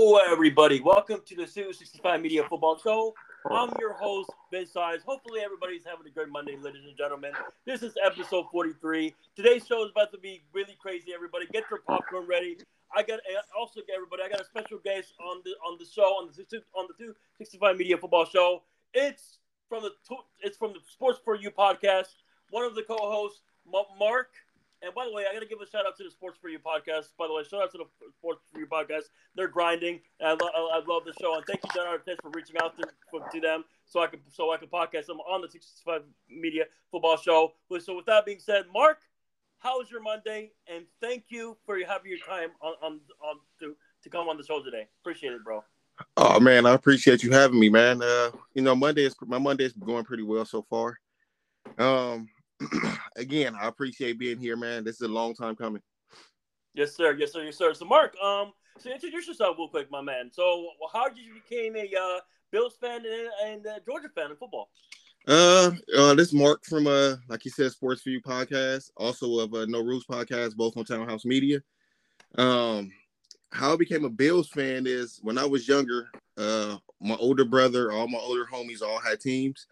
Hello, everybody. Welcome to the Suit 65 Media Football Show. I'm your host, Ben Size. Hopefully, everybody's having a good Monday, ladies and gentlemen. This is episode 43. Today's show is about to be really crazy. Everybody, get your popcorn ready. I got eh, also everybody. I got a special guest on the on the show on the on the 265 Media Football Show. It's from the it's from the Sports for You podcast. One of the co-hosts, Marq. And by the way, I got to give a shout out to the Sports for You podcast. By the way, shout out to the Sports for You podcast. They're grinding, I, lo- I love the show. And thank you, John Artest, for reaching out to, to them so I could so I could podcast them on the 65 Media Football Show. So with that being said, Marq, how was your Monday? And thank you for having your time on on, on to to come on the show today. Appreciate it, bro. Oh man, I appreciate you having me, man. Uh, you know, Monday is my Monday is going pretty well so far. Um, again, I appreciate being here, man. This is a long time coming. Yes, sir. Yes, sir. Yes, sir. So, Marq, um, so introduce yourself real quick, my man. So, how did you become a uh, Bills fan and, and uh, Georgia fan in football? Uh, uh, this is Marq from uh, like you said, Sports for You podcast, also of uh, No Rules podcast, both on Townhouse Media. Um, how I became a Bills fan is when I was younger. Uh, my older brother, all my older homies, all had teams.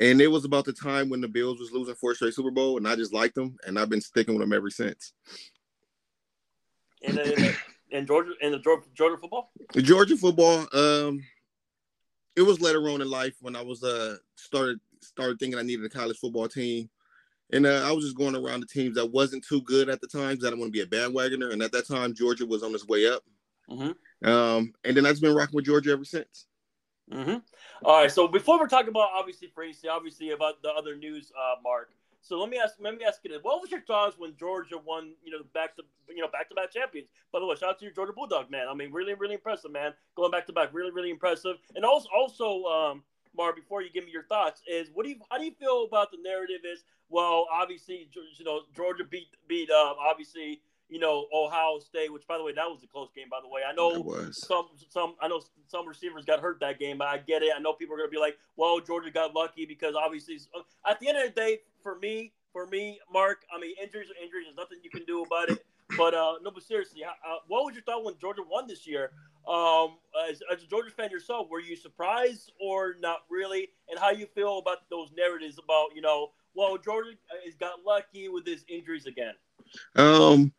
And it was about the time when the Bills was losing four straight Super Bowl, and I just liked them, and I've been sticking with them ever since. And in, in, Georgia, in the Georgia, Georgia football, the Georgia football, um, it was later on in life when I was uh started started thinking I needed a college football team, and uh, I was just going around the teams that wasn't too good at the time because I didn't want to be a bandwagoner, and at that time Georgia was on its way up. Mm-hmm. Um, and then I've just been rocking with Georgia ever since. Mm-hmm. All right. So before we're talking about obviously Tracy, obviously about the other news, uh, Marq. So let me ask. Let me ask you this: What was your thoughts when Georgia won? You know, back to you know back to back champions. By the way, shout out to your Georgia Bulldog man. I mean, really, really impressive, man. Going back to back, really, really impressive. And also, also, um, Marq, before you give me your thoughts, is what do you how do you feel about the narrative? Is well, obviously, you know, Georgia beat beat uh, obviously you know, Ohio State, which by the way, that was a close game, by the way. I know some some I know some receivers got hurt that game, but I get it. I know people are gonna be like, well, Georgia got lucky because obviously at the end of the day, for me, for me, Marq, I mean injuries are injuries, there's nothing you can do about it. But uh no, but seriously, uh, what was your thought when Georgia won this year? Um, as, as a Georgia fan yourself, were you surprised or not really? And how you feel about those narratives about, you know, well, Georgia has got lucky with his injuries again? Um,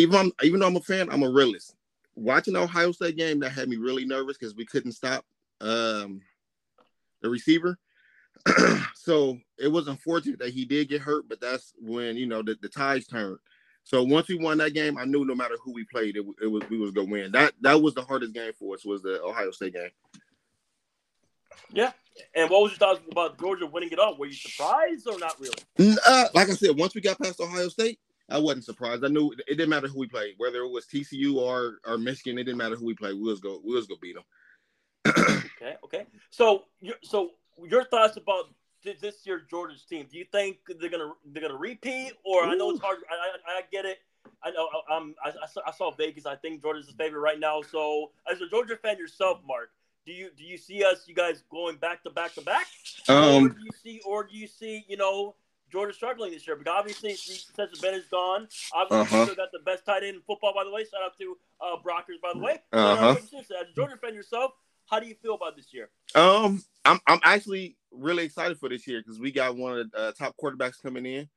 even even though I'm a fan, I'm a realist. Watching the Ohio State game, that had me really nervous because we couldn't stop um, the receiver. so it was unfortunate that he did get hurt, but that's when you know the, the tides turned. So once we won that game, I knew no matter who we played, it, it was we was gonna win. That that was the hardest game for us was the Ohio State game. Yeah. And what was your thoughts about Georgia winning it all? Were you surprised or not really? Uh, like I said, once we got past Ohio State, I wasn't surprised. I knew it didn't matter who we played, whether it was TCU or or Michigan. It didn't matter who we played. We was go we was gonna beat them. okay, okay. So, so your thoughts about this year Georgia's team? Do you think they're gonna they're gonna repeat, or Ooh. I know it's hard. I, I, I get it. I know. Um, I, I saw Vegas. I think Georgia's the favorite right now. So, as a Georgia fan yourself, Marq, do you do you see us, you guys, going back to back to back, um, or do you see, or do you see, you know, Georgia struggling this year because obviously Stetson Bennett's gone. Obviously, uh-huh. still got the best tight end in football, by the way. Shout out to uh, Brock Bowers, by the way. Uh-huh. But, uh, as a Georgia fan yourself, how do you feel about this year? Um, I'm I'm actually really excited for this year because we got one of the uh, top quarterbacks coming in.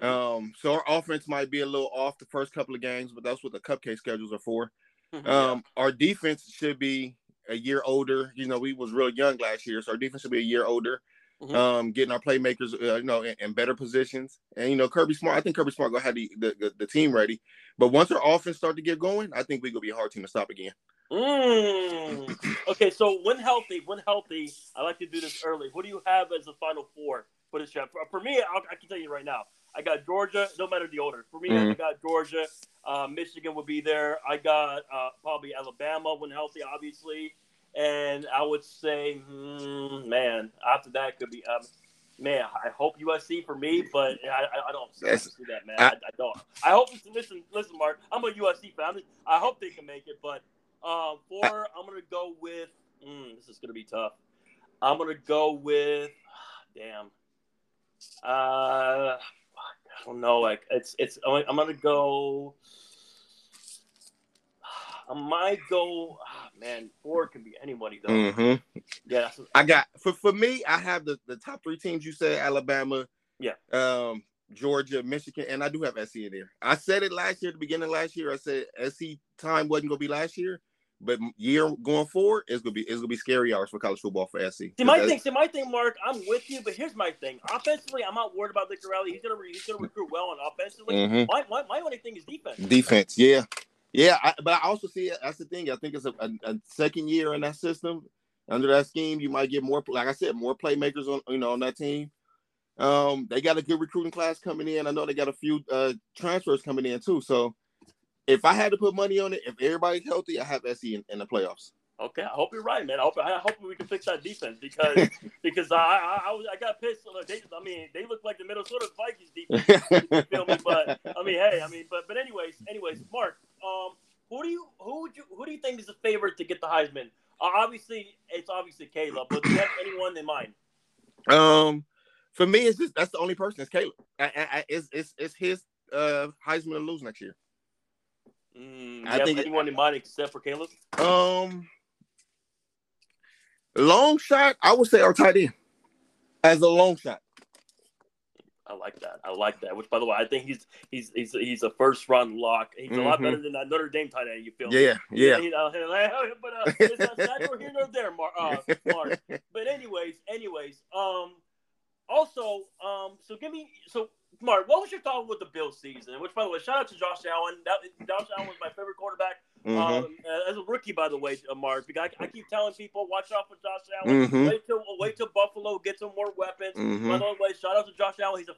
Um, so our offense might be a little off the first couple of games, but that's what the cupcake schedules are for. Mm-hmm. Um, our defense should be a year older. You know, we was real young last year, so our defense should be a year older mm-hmm. um, getting our playmakers, uh, you know, in, in, better positions. And you know, Kirby Smart, I think Kirby Smart gonna have the, the, the team ready. But once our offense start to get going, I think we gonna be a hard team to stop again. Mm. Okay, so when healthy, when healthy, I like to do this early. What do you have as the final four for this For, for me, I'll, i can tell you right now. I got Georgia. No matter the order. For me, mm-hmm. I got Georgia. Uh, Michigan will be there. I got uh, probably Alabama when healthy, obviously. And I would say, hmm, man, after that could be, um, man, I hope USC for me, but I, I, don't see, that, man. I, I, don't. I hope. Listen, listen, Marq. I'm a USC fan. I hope they can make it, but um, four, I'm gonna go with. Mm, this is gonna be tough. I'm gonna go with. Damn. Uh, I don't know. Like it's it's. I'm gonna go. I might go. Man, four can be anybody though. Mm-hmm. Yeah, I got for for me. I have the the top three teams you said: Alabama, Yeah. um, Georgia, Michigan, and I do have SC in there. I said it last year at the beginning of last year. I said SC time wasn't gonna be last year, but year going forward, it's gonna be it's gonna be scary hours for college football for SC. See my thing, see my thing, Marq. I'm with you, but here's my thing. Offensively, I'm not worried about Lincoln Riley. He's gonna re- he's gonna recruit well, and offensively, Mhm. my, my my only thing is defense. Defense, yeah, yeah. I, but I also see. That's the thing. I think it's a, a, a second year in that system. Under that scheme, you might get more. Like I said, more playmakers on you know on that team. Um, they got a good recruiting class coming in. I know they got a few uh transfers coming in too. So, if I had to put money on it, if everybody's healthy, I have SC in, in the playoffs. Okay, I hope you're right, man. I hope I hope we can fix that defense because because I I, I, was, I got pissed. Look, They, I mean, they look like the Minnesota Vikings defense. You feel me? But I mean, hey, I mean, but but anyways, anyways, Marq, um, who do you who would you who do you think is the favorite to get the Heisman? Uh, obviously, it's obviously Caleb, but do you have anyone in mind? um, for me, it's just that's the only person. It's Caleb. I, I, I, it's it's it's his uh Heisman to lose next year. Mm, I think think it- anyone in mind except for Caleb. Um, long shot, I would say our tight end as a long shot. I like that. I like that. Which, by the way, I think he's he's he's he's a first run lock. He's a lot Mhm. better than that Notre Dame tight end. You feel me? Yeah, yeah. You know, but uh, it's not neither here nor there, Marq. Uh, Marq. But anyways, anyways, um, also, um, so give me so Marq, what was your thought with the Bills season? Which, by the way, shout out to Josh Allen. That Josh Allen was my favorite quarterback Mhm. um, as a rookie, by the way, Marq. Because I, I keep telling people, watch out for Josh Allen. Mhm. Wait till wait till Buffalo gets some more weapons. By Mhm. the way, shout out to Josh Allen. He's a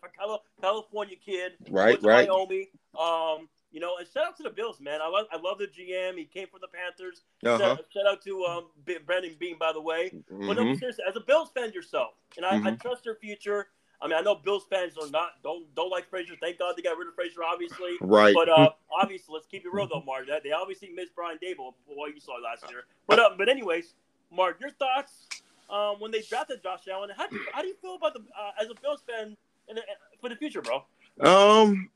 California kid. Right, right. Wyoming. Um, you know, and shout out to the Bills, man. I love I love the GM. He came from the Panthers. Uh-huh. Shout, shout out to um B- Brandon Beane, by the way. But no, Mhm. seriously, as a Bills fan yourself, and I, I Mhm. trust their future. I mean, I know Bills fans are not don't don't like Frazier. Thank God they got rid of Frazier, obviously. Right. But uh, obviously, let's keep it real though, Marq. That they obviously missed Brian Daboll what you saw last year. But uh, but anyways, Marq, your thoughts um, when they drafted Josh Allen? How do you, how do you feel about the uh, as a Bills fan in the, for the future, bro? Um,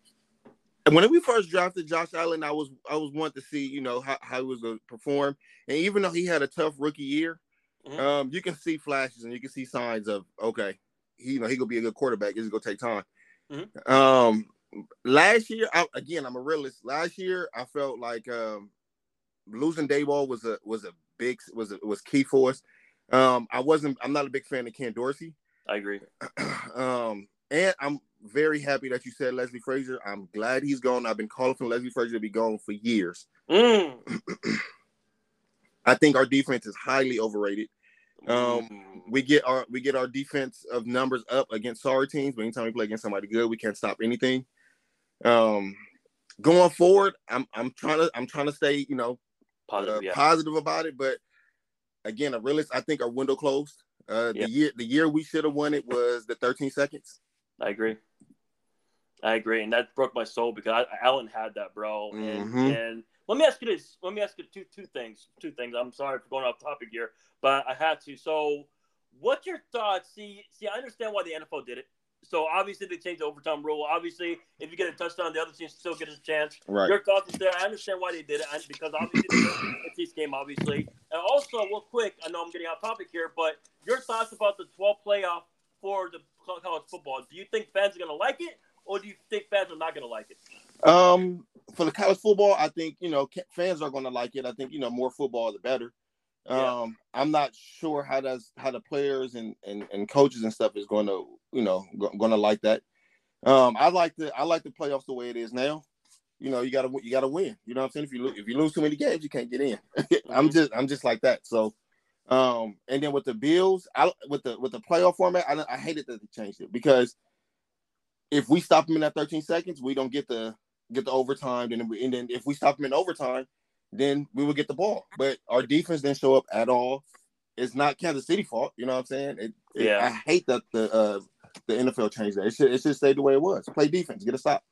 when we first drafted Josh Allen, I was I was wanting to see you know how, how he was going to perform, and even though he had a tough rookie year, Mhm. um, you can see flashes and you can see signs of okay, he you know he gonna be a good quarterback. It's gonna take time. Mhm. Um, last year, I, again, I'm a realist. Last year, I felt like um, losing Daboll was a was a big was a, was key for us. Um, I wasn't. I'm not a big fan of Ken Dorsey. I agree. um, and I'm very happy that you said Leslie Frazier. I'm glad he's gone. I've been calling for Leslie Frazier to be gone for years. Mm. I think our defense is highly overrated. Um. We get our we get our defense of numbers up against sorry teams, but anytime we play against somebody good, we can't stop anything. Um, going forward, I'm I'm trying to I'm trying to stay you know positive, uh, yeah. positive about it, but again, a realist. I think our window closed. Uh, Yeah. The year the year we should have won it was the 13 seconds. I agree. I agree, and that broke my soul because I, Allen had that, bro. And, Mhm. and let me ask you this. Let me ask you two two things. Two things. I'm sorry for going off topic here, but I had to. So, what's your thoughts? See, see, I understand why the NFL did it. So obviously they changed the overtime rule. Obviously, if you get a touchdown, the other team still gets a chance. Right. Your thoughts is there. I understand why they did it because obviously it's this game, obviously. And also, real quick, I know I'm getting off topic here, but your thoughts about the 12 playoff for the college football. Do you think fans are going to like it, or do you think fans are not going to like it? Um, for the college football, I think you know fans are going to like it. I think you know more football the better. Yeah. Um, I'm not sure how does how the players and, and and coaches and stuff is going to you know going to like that. Um, I like the I like the playoffs the way it is now. You know, you gotta you gotta win. You know what I'm saying? If you lo- if you lose too many games, you can't get in. I'm Mhm. just I'm just like that. So, um, and then with the Bills, I with the with the playoff format, I, I hated that they changed it because if we stop them in that 13 seconds, we don't get the get the overtime. And, we, and then if we stop them in overtime, then we would get the ball. But our defense didn't show up at all. It's not Kansas City fault. You know what I'm saying? It, it- Yeah. I hate that the uh, the NFL changed that. It should it should stay the way it was. Play defense, get a stop.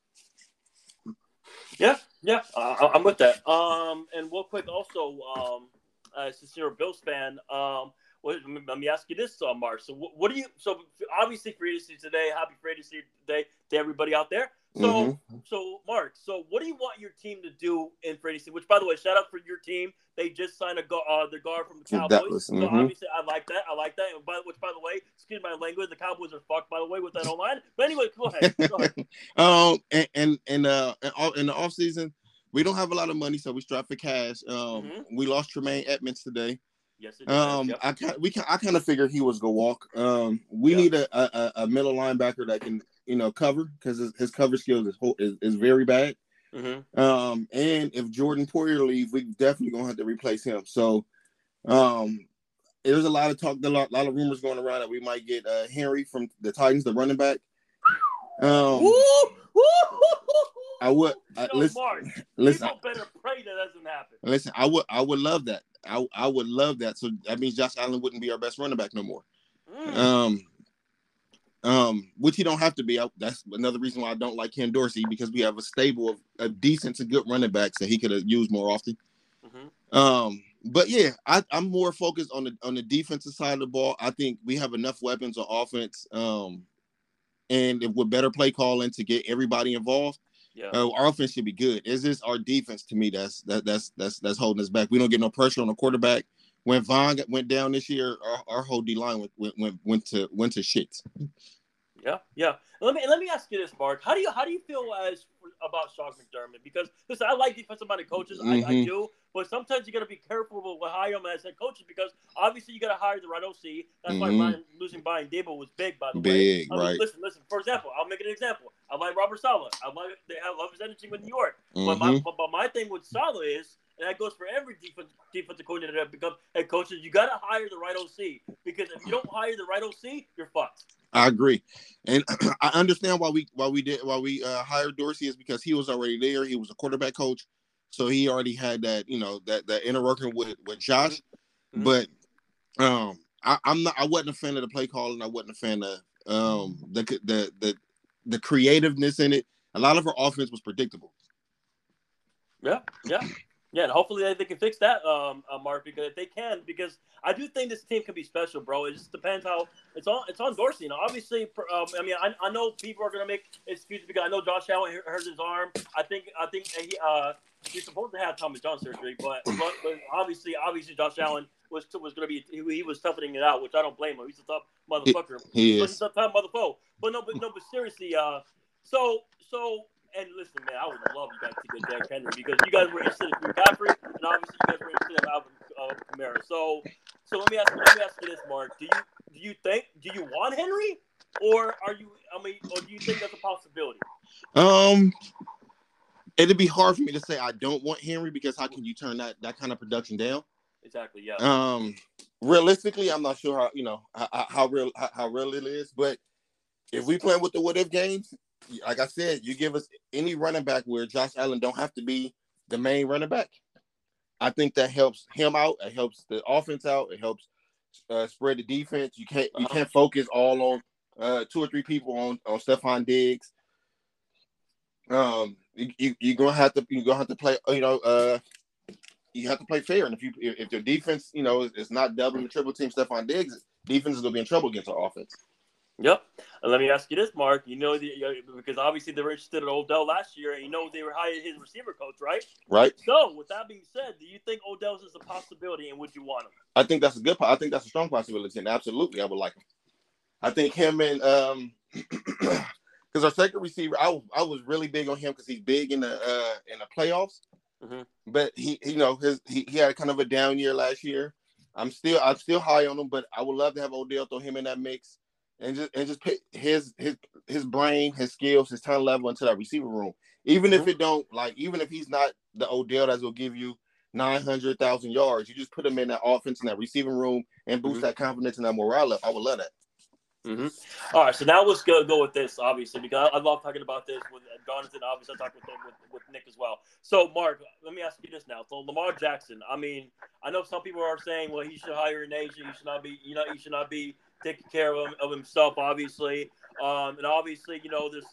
Yeah, yeah, uh, I'm with that. Um, and real quick, also, um, uh, since you're a Bills fan, um, what, let me ask you this, uh, Marq. So, what, what do you? So, obviously, free agency today. Happy free agency today to everybody out there. So, mm-hmm. so Marq, so what do you want your team to do in free agency? Which, by the way, shout out for your team. They just signed a uh, the guard from the Cowboys. Was, mm-hmm. So obviously, I like that. I like that. And by which, by the way, excuse my language, the Cowboys are fucked. By the way, with that online. But anyway, go ahead. Go ahead. um, and and and uh, in the off season, we don't have a lot of money, so we strive for cash. Um, mm-hmm. we lost Tremaine Edmunds today. Yes, it um, yep. I we can, I kind of figured he was gonna walk. Um, we yep. need a, a, a middle linebacker that can you know cover because his, his, cover skills is, is, is very bad. Mm-hmm. Um, and if Jordan Poyer leave, we definitely gonna have to replace him. So, um, there's a lot of talk, a lot, lot of rumors going around that we might get uh, Henry from the Titans, the running back. Um, I would I, listen. Marq, listen, better pray that doesn't happen. Listen, I would, I would love that. I, I would love that. So that means Josh Allen wouldn't be our best running back no more. Mm. Um, um, which he don't have to be. I, that's another reason why I don't like Ken Dorsey because we have a stable of, a decent to good running backs that he could have used more often. Mm-hmm. Um, but yeah, I, I'm more focused on the on the defensive side of the ball. I think we have enough weapons on offense, um, and if with better play calling to get everybody involved, yeah. Uh, our offense should be good. Is this our defense to me that's that that's that's that's holding us back. We don't get no pressure on the quarterback. When Von went down this year, our, our whole D line went, went went went to went to shit. Yeah, yeah. Let me let me ask you this, Marq. How do you how do you feel as about Sean McDermott? Because listen, I like defensive minded coaches, mm-hmm. I, I, mm-hmm. do, but sometimes you got to be careful with hire them as head coaches because obviously you got to hire the right OC. That's mm-hmm. why Ryan, losing Brian Daboll was big, by the big, way. Big, right? listen, listen. For example, I'll make an example. I like Robert Saleh. I like I love his energy with New York. Mm-hmm. But, my, mm-hmm. but, but my thing with Saleh is and that goes for every defense defensive coordinator that becomes head coaches. You got to hire the right OC because if you don't hire the right OC, you're fucked. I agree, and I understand why we why we did why we uh, hired Dorsey is because he was already there. He was a quarterback coach, so he already had that you know that that inner working with with Josh. Mm-hmm. But um, I, am not. I wasn't a fan of the play calling. I wasn't a fan of um the the the the creativeness in it. A lot of our offense was predictable. Yeah, yeah. Yeah, and hopefully they, they can fix that, um, uh, Marq, because if they can, because I do think this team can be special, bro. It just depends how it's on. It's on Dorsey. You know, obviously, um, I mean, I, I know people are gonna make excuses because I know Josh Allen hurt his arm. I think I think he uh he's supposed to have Tommy John surgery, but, but, but obviously, obviously, Josh Allen was was gonna be he, he, was toughening it out, which I don't blame him. He's a tough motherfucker. He, he is. He's a tough motherfucker. But no, but no, but seriously, uh, so so and listen, man, I would love you guys to get Derrick Henry because you guys were interested in McCaffrey, and obviously you guys were interested in Alvin uh, Kamara. So, so let me ask let me ask you this, Marq. Do you do you think do you want Henry, or are you? I mean, or do you think that's a possibility? Um, it'd be hard for me to say I don't want Henry because how can you turn that that kind of production down? Exactly. Yeah. Um, realistically, I'm not sure how you know how, how real how, how real it is, but if we play with the what if games, like I said, you give us any running back where Josh Allen don't have to be the main running back. I think that helps him out. It helps the offense out. It helps uh, spread the defense. You can't you can't focus all on uh, two or three people on on Stefon Diggs. Um, you, you are gonna have to you're gonna have to play. You know, uh, you have to play fair. And if you if your defense, you know, is, is not doubling the triple team Stefon Diggs, defense is gonna be in trouble against our offense. Yep. And let me ask you this, Marq. You know, the, because obviously they were interested in Odell last year, and you know they were hiring his receiver coach, right? Right. So, with that being said, do you think Odell's is a possibility, and would you want him? I think that's a good. I think that's a strong possibility, and absolutely, I would like him. I think him and um, because our second receiver, I I was really big on him because he's big in the uh in the playoffs. Mm-hmm. But he, you know, his he, he had kind of a down year last year. I'm still I'm still high on him, but I would love to have Odell throw him in that mix and just and just put his his his brain, his skills, his talent level into that receiver room. Even mm-hmm. if it don't like, even if he's not the Odell that's gonna give you nine hundred thousand yards, you just put him in that offense in that receiving room and boost mm-hmm. that confidence and that morale up. I would love that. Mm-hmm. All right, so now let's go go with this, obviously, because I, I love talking about this with Jonathan. Obviously, I talk with, with with Nick as well. So, Marq, let me ask you this now. So, Lamar Jackson. I mean, I know some people are saying, well, he should hire an agent. He should not be, you know, he should not be taking care of, him, of himself, obviously. Um, and obviously, you know, there's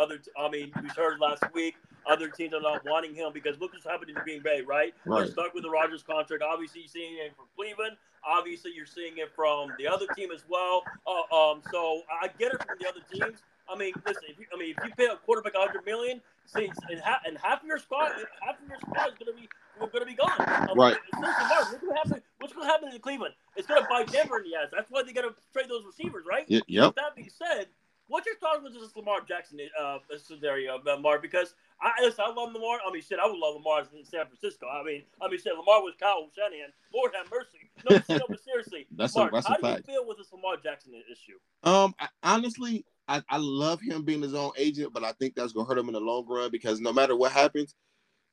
other. I mean, we heard last week other teams are not wanting him because look what's happening to Green Bay, right? right. They're stuck with the Rodgers contract. Obviously, you're seeing it from Cleveland. Obviously, you're seeing it from the other team as well. Uh, um, so I get it from the other teams. I mean, listen. If you, I mean, if you pay a quarterback 100 million, see, and, half, and half of your squad, half of your squad is gonna be gonna be gone. Um, right. Listen, Marq, happen? What's gonna happen in Cleveland? It's gonna bite Denver in the ass. That's why they gotta trade those receivers, right? Y- yep. With that being said, what's your thoughts with this Lamar Jackson uh, scenario, uh, Marq? Because I listen, I love Lamar. I mean, shit, I would love Lamar in San Francisco. I mean, I mean, shit, Lamar was Kyle Shanahan. Lord have mercy. No, no but seriously, that's Marq, a, that's how a do fact. you feel with this Lamar Jackson issue? Um, I, honestly, I, I love him being his own agent, but I think that's gonna hurt him in the long run because no matter what happens,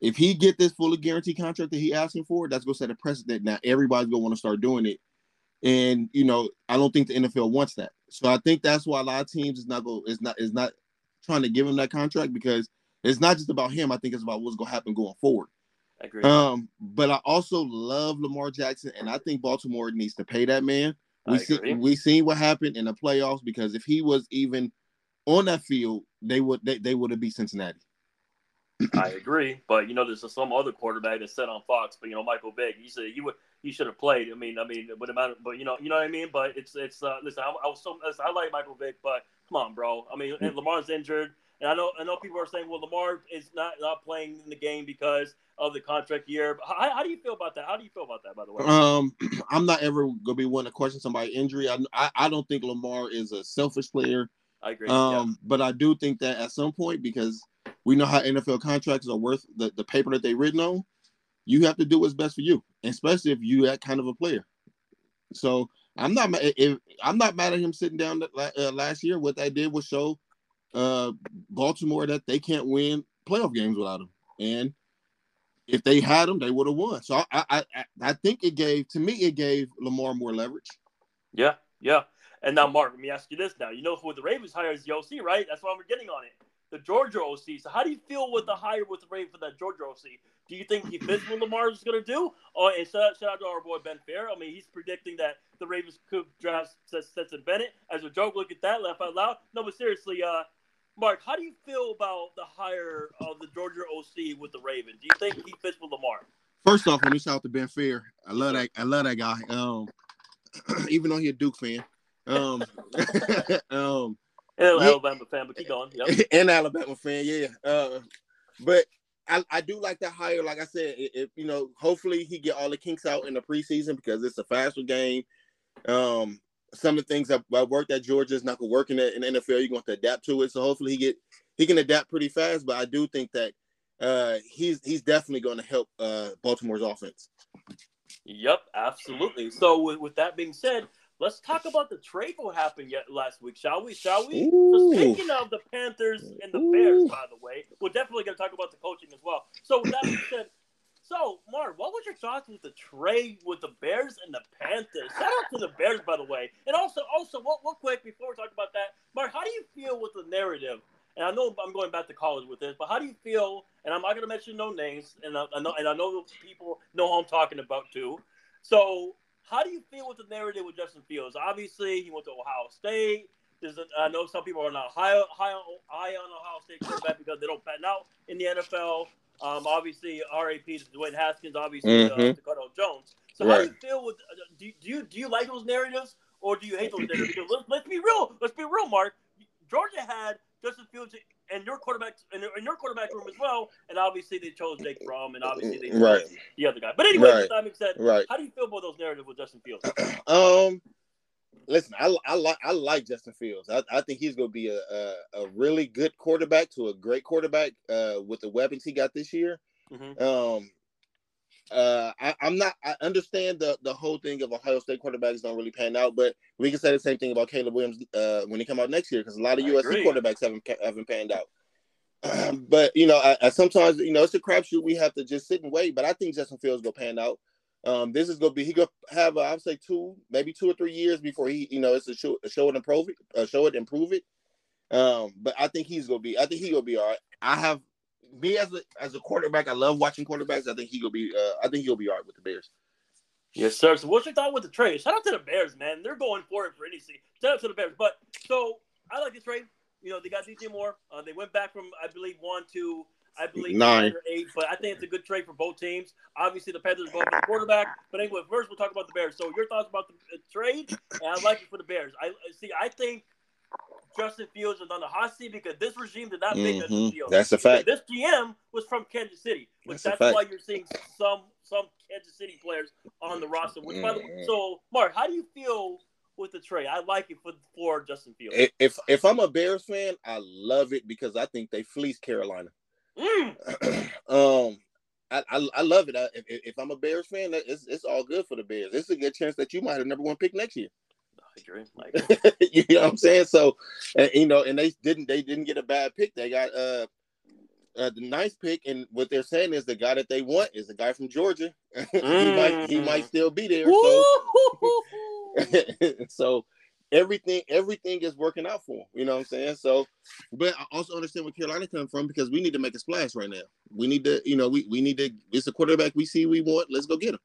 if he get this fully guaranteed contract that he asking for, that's gonna set a precedent. Now everybody's gonna want to start doing it, and you know I don't think the NFL wants that. So I think that's why a lot of teams is not go is not is not trying to give him that contract because it's not just about him. I think it's about what's gonna happen going forward. I agree. Um, but I also love Lamar Jackson, and I think Baltimore needs to pay that man. We see, we seen what happened in the playoffs because if he was even on that field, they would they, they would have beat Cincinnati. I agree, but you know, there's some other quarterback that said on Fox, but you know, Michael Vick, he said he would he should have played. I mean, I mean, but amount, but you know, you know what I mean. But it's it's uh, listen, I, I was so listen, I like Michael Vick, but come on, bro. I mean, and Lamar's injured, and I know I know people are saying, well, Lamar is not not playing in the game because of the contract year. But how, how do you feel about that? How do you feel about that, by the way? Um, I'm not ever gonna be one to question somebody injury. I, I I don't think Lamar is a selfish player. I agree. Um, but I do think that at some point, because we know how NFL contracts are worth the, the paper that they're written on, you have to do what's best for you, especially if you that kind of a player. So I'm not if I'm not mad at him sitting down that uh, last year. What they did was show uh, Baltimore that they can't win playoff games without him, and if they had him, they would have won. So I, I I I think it gave to me it gave Lamar more leverage. Yeah, yeah. And now, Marq, let me ask you this now. You know who the Ravens hire is the OC, right? That's why we're getting on it. The Georgia OC. So how do you feel with the hire with the Ravens for that Georgia OC? Do you think he fits what Lamar is going to do? Oh, and shout out, shout out to our boy Ben Fair. I mean, he's predicting that the Ravens could draft Stetson Bennett as a joke. Look at that, laugh out loud. No, but seriously, uh, Marq, how do you feel about the hire of the Georgia OC with the Ravens? Do you think he fits with Lamar? First off, let me shout out to Ben Fair. I love that. I love that guy. Um, even though he's a Duke fan. Um, um, And Yeah. Alabama fan, but keep going. Yep. and Alabama fan, yeah. Uh, but I, I do like that hire. Like I said, if, you know, hopefully he get all the kinks out in the preseason because it's a faster game. Um, some of the things that, that worked at Georgia is not gonna work in the, in the NFL. You're going to have to adapt to it. So hopefully he get he can adapt pretty fast. But I do think that uh, he's he's definitely going to help uh, Baltimore's offense. Yep, absolutely. So with, with that being said, let's talk about the trade what happened yet last week, shall we? Shall we? So speaking of the Panthers and the Ooh. Bears, by the way, we're definitely going to talk about the coaching as well. So with that being said, so Marq, what was your thoughts with the trade with the Bears and the Panthers? Shout out to the Bears, by the way, and also, also, what, what quick before we talk about that, Marq, how do you feel with the narrative? And I know I'm going back to college with this, but how do you feel? And I'm not going to mention no names, and I, I know, and I know people know who I'm talking about too. So, how do you feel with the narrative with Justin Fields? Obviously, he went to Ohio State. There's a, I know some people are not high, high, on, high on Ohio State quarterback because they don't pan out in the NFL. Um, obviously, RAP is Dwayne Haskins. Obviously, uh, Mhm. Cardale Jones. So, how do you feel with? Uh, do, do you do you like those narratives or do you hate those narratives? Because let's, let's be real. Let's be real, Marq. Georgia had Justin Fields and your quarterback in, in your quarterback room as well, and obviously they chose Jake Fromm, and obviously they chose Right. the other guy. But anyway, Right. being said, Right. how do you feel about those narratives with Justin Fields? Um, listen, I, I like I like Justin Fields. I, I think he's going to be a, a a really good quarterback to a great quarterback uh, with the weapons he got this year. Mhm. Um, uh, I, I'm not. I understand the the whole thing of Ohio State quarterbacks don't really pan out, but we can say the same thing about Caleb Williams uh, when he come out next year because a lot of I USC agree. quarterbacks haven't haven't panned out. but you know, I, I sometimes you know it's a crapshoot. We have to just sit and wait. But I think Justin Fields gonna pan out. Um, this is gonna be he gonna have uh, I would say two, maybe two or three years before he you know it's a show, a show it improve it, uh, show it and improve it. Um, but I think he's gonna be. I think he gonna be all right. I have me as a as a quarterback. I love watching quarterbacks. I think he gonna be. Uh, I think he'll be all right with the Bears. Yes, sir. So what's your thought with the trade? Shout out to the Bears, man. They're going for it for any season. Shout out to the Bears. But so I like this trade. You know, they got DJ Moore. Uh, they went back from I believe one to I believe Nine. or eight. But I think it's a good trade for both teams. Obviously, the Panthers both the quarterback. But anyway, first we'll talk about the Bears. So your thoughts about the trade? And I like it for the Bears. I see. I think Justin Fields is on the hot seat because this regime did not pick Mhm. Justin Fields. That's a fact. This GM was from Kansas City, which That's that's, why you're seeing some some Kansas City players on the roster. Which, by the way, Mhm. so Marq, how do you feel with the trade? I like it for for Justin Fields. If if I'm a Bears fan, I love it because I think they fleeced Carolina. Mm. um, I, I I love it. I, if, if I'm a Bears fan, it's it's all good for the Bears. It's a good chance that you might have number one pick next year. I agree. you know what I'm saying? So, and, you know, and they didn't they didn't get a bad pick. They got uh, uh the ninth pick, and what they're saying is the guy that they want is the guy from Georgia. he might he might still be there. So so everything everything is working out for him. You know what I'm saying? So, but I also understand where Carolina come from because we need to make a splash right now. We need to, you know, we, we need to. It's a quarterback we see we want. Let's go get him.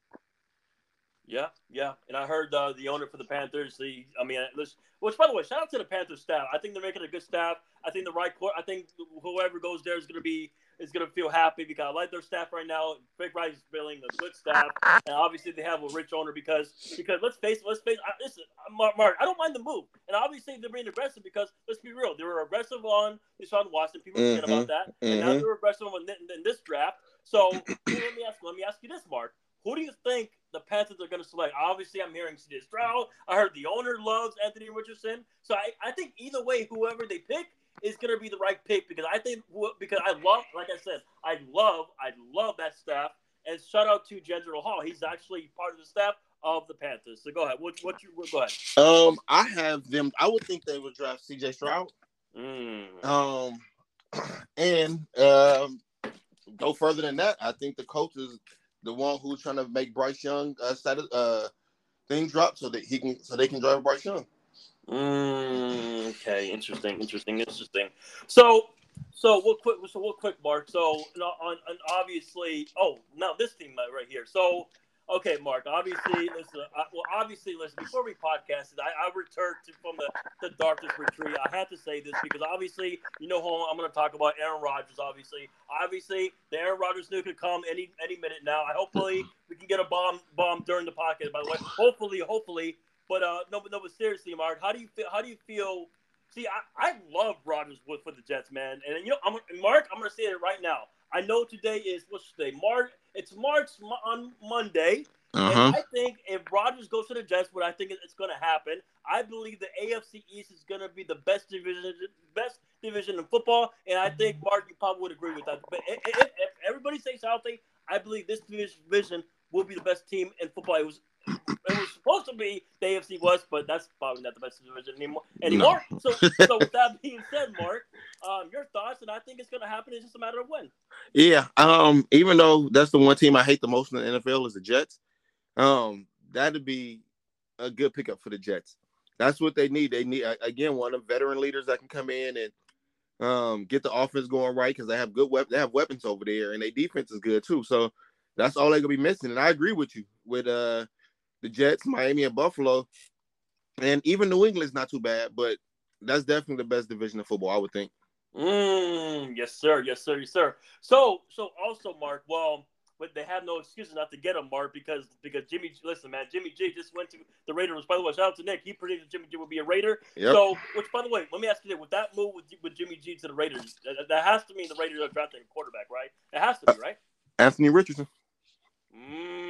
Yeah, yeah. And I heard uh, the owner for the Panthers. The, I mean, listen, which by the way, shout out to the Panthers staff. I think they're making a good staff. I think the right court. I think whoever goes there is going to be is going to feel happy because I like their staff right now. Big Rice is building a good staff, and obviously they have a rich owner because because let's face it, let's face. I, listen, Marq, Marq, I don't mind the move, and obviously they're being aggressive because let's be real, they were aggressive on Deshaun Watson. People forget Mhm, about that, and now mhm. they're aggressive on in, in this draft. So let me ask let me ask you this, Marq. Who do you think the Panthers are going to select? Obviously, I'm hearing C.J. Stroud. I heard the owner loves Anthony Richardson. So I, I think either way, whoever they pick is going to be the right pick because I think because I love, like I said, I love, I love that staff. And shout out to General Hall. He's actually part of the staff of the Panthers. So go ahead. What, what you go ahead. Um, I have them. I would think they would draft C.J. Stroud. Mm. Um, and um, go further than that. I think the coach is the one who's trying to make Bryce Young uh, status, uh thing drop so that he can so they can drive Bryce Young. Mm, okay, interesting, interesting, interesting. So, so what quick? So what quick, Marq? So on, on obviously, oh, now this team right here. So, okay, Marq. Obviously, listen. I, well, obviously, listen. Before we podcasted, I, I returned to, from the, the darkest retreat. I had to say this because obviously, you know who I'm going to talk about. Aaron Rodgers. Obviously, obviously, the Aaron Rodgers news could come any any minute now. I hopefully we can get a bomb bomb during the podcast. By the way, hopefully, hopefully. But uh, no, no, but seriously, Marq, how do you feel? How do you feel? See, I, I love Rodgers for the Jets, man. And you know, I'm Mark. I'm gonna say it right now. I know today is what's today? March. It's March on Monday. Uh-huh. I think if Rodgers goes to the Jets, what I think is going to happen, I believe the AFC East is going to be the best division, best division in football. And I think Marq, you probably would agree with that. But if, if, if everybody stays healthy, I believe this division will be the best team in football. It was it was supposed to be the AFC West, but that's probably not the best division anymore. Anymore. So, so with that being said, Marq, um, your thoughts, and I think it's going to happen. It's just a matter of when. Yeah. Um. Even though that's the one team I hate the most in the NFL is the Jets. Um. That'd be a good pickup for the Jets. That's what they need. They need again one of them veteran leaders that can come in and um get the offense going right because they have good weapons. They have weapons over there, and their defense is good too. So that's all they're gonna be missing. And I agree with you with uh the Jets, Miami, and Buffalo, and even New England's not too bad, but that's definitely the best division of football, I would think. Mm, yes, sir. Yes, sir. Yes, sir. So, so also, Marq. Well, but they have no excuses not to get him, Marq, because because Jimmy. Listen, man, Jimmy G just went to the Raiders. By the way, shout out to Nick. He predicted Jimmy G would be a Raider. Yep. So, which by the way, let me ask you this: with that move with, with Jimmy G to the Raiders, that, that has to mean the Raiders are drafting a quarterback, right? It has to be, right? Anthony Richardson. Mm,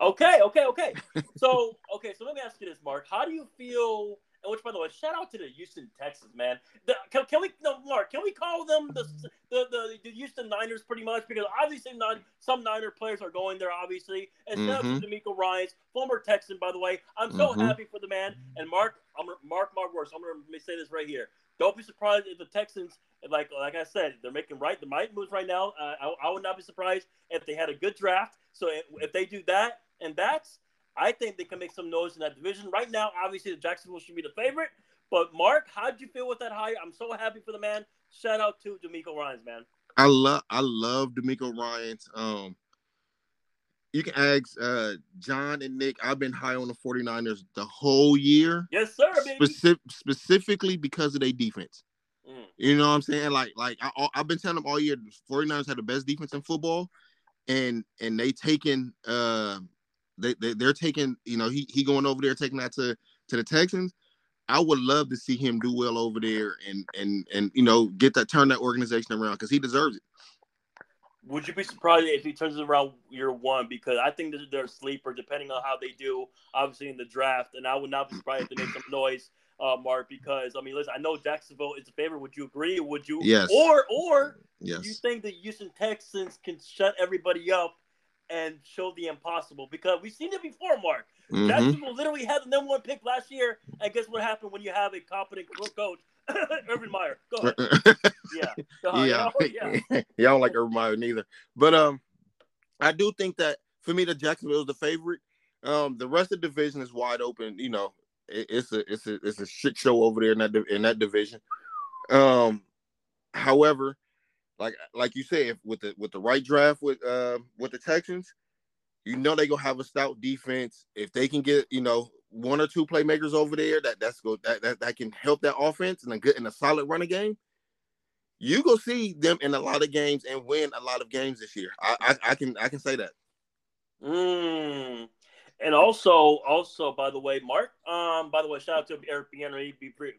okay, okay, okay. So, okay, so let me ask you this, Marq. How do you feel? And which, by the way, shout out to the Houston Texans, man. The, can, can we, no, Marq? Can we call them the, the the the Houston Niners pretty much? Because obviously, not some Niner players are going there, obviously. And shout out to Mhm. DeMeco Ryans former Texan, by the way. I'm so Mhm. happy for the man. And Marq, I'm Mark, Mark words. I'm gonna say this right here. Don't be surprised if the Texans, like like I said, they're making right the right moves right now. Uh, I, I would not be surprised if they had a good draft. So if, if they do that and that's, I think they can make some noise in that division. Right now, obviously, the Jacksonville should be the favorite. But Marq, how'd you feel with that hire? I'm so happy for the man. Shout out to DeMeco Ryans man. I love I love DeMeco Ryans. Um you can ask uh John and Nick. I've been high on the 49ers the whole year. Yes, sir, baby. Specific, specifically because of their defense. Mm. You know what I'm saying? Like, like I, I've been telling them all year, the 49ers had the best defense in football, and and they taking uh they, they they're taking you know he he going over there taking that to to the Texans. I would love to see him do well over there and and and you know get that turn that organization around because he deserves it. Would you be surprised if he turns it around year one? Because I think they're a sleeper, depending on how they do, obviously in the draft. And I would not be surprised if they make some noise, uh, Marq. Because I mean, listen, I know Jacksonville is a favorite. Would you agree? Would you? Yes. Or or yes. you think the Houston Texans can shut everybody up and show the impossible? Because we've seen it before, Marq. Mm-hmm. Jacksonville literally had the number one pick last year, and guess what happened when you have a competent coach Urban Meyer. Go ahead. yeah. yeah. yeah. yeah. I don't like Urban Meyer neither. But um, I do think that for me, the Jacksonville is the favorite. Um, the rest of the division is wide open. You know, it, it's a it's a it's a shit show over there in that in that division. Um, however, like like you said, with the with the right draft with uh with the Texans, you know they gonna have a stout defense. If they can get you know one or two playmakers over there that that's go that, that that can help that offense and a good and a solid running game, you go see them in a lot of games and win a lot of games this year. I I, I can I can say that. Mm. And also, also by the way, Marq. Um, by the way, shout out to Eric Bieniemy,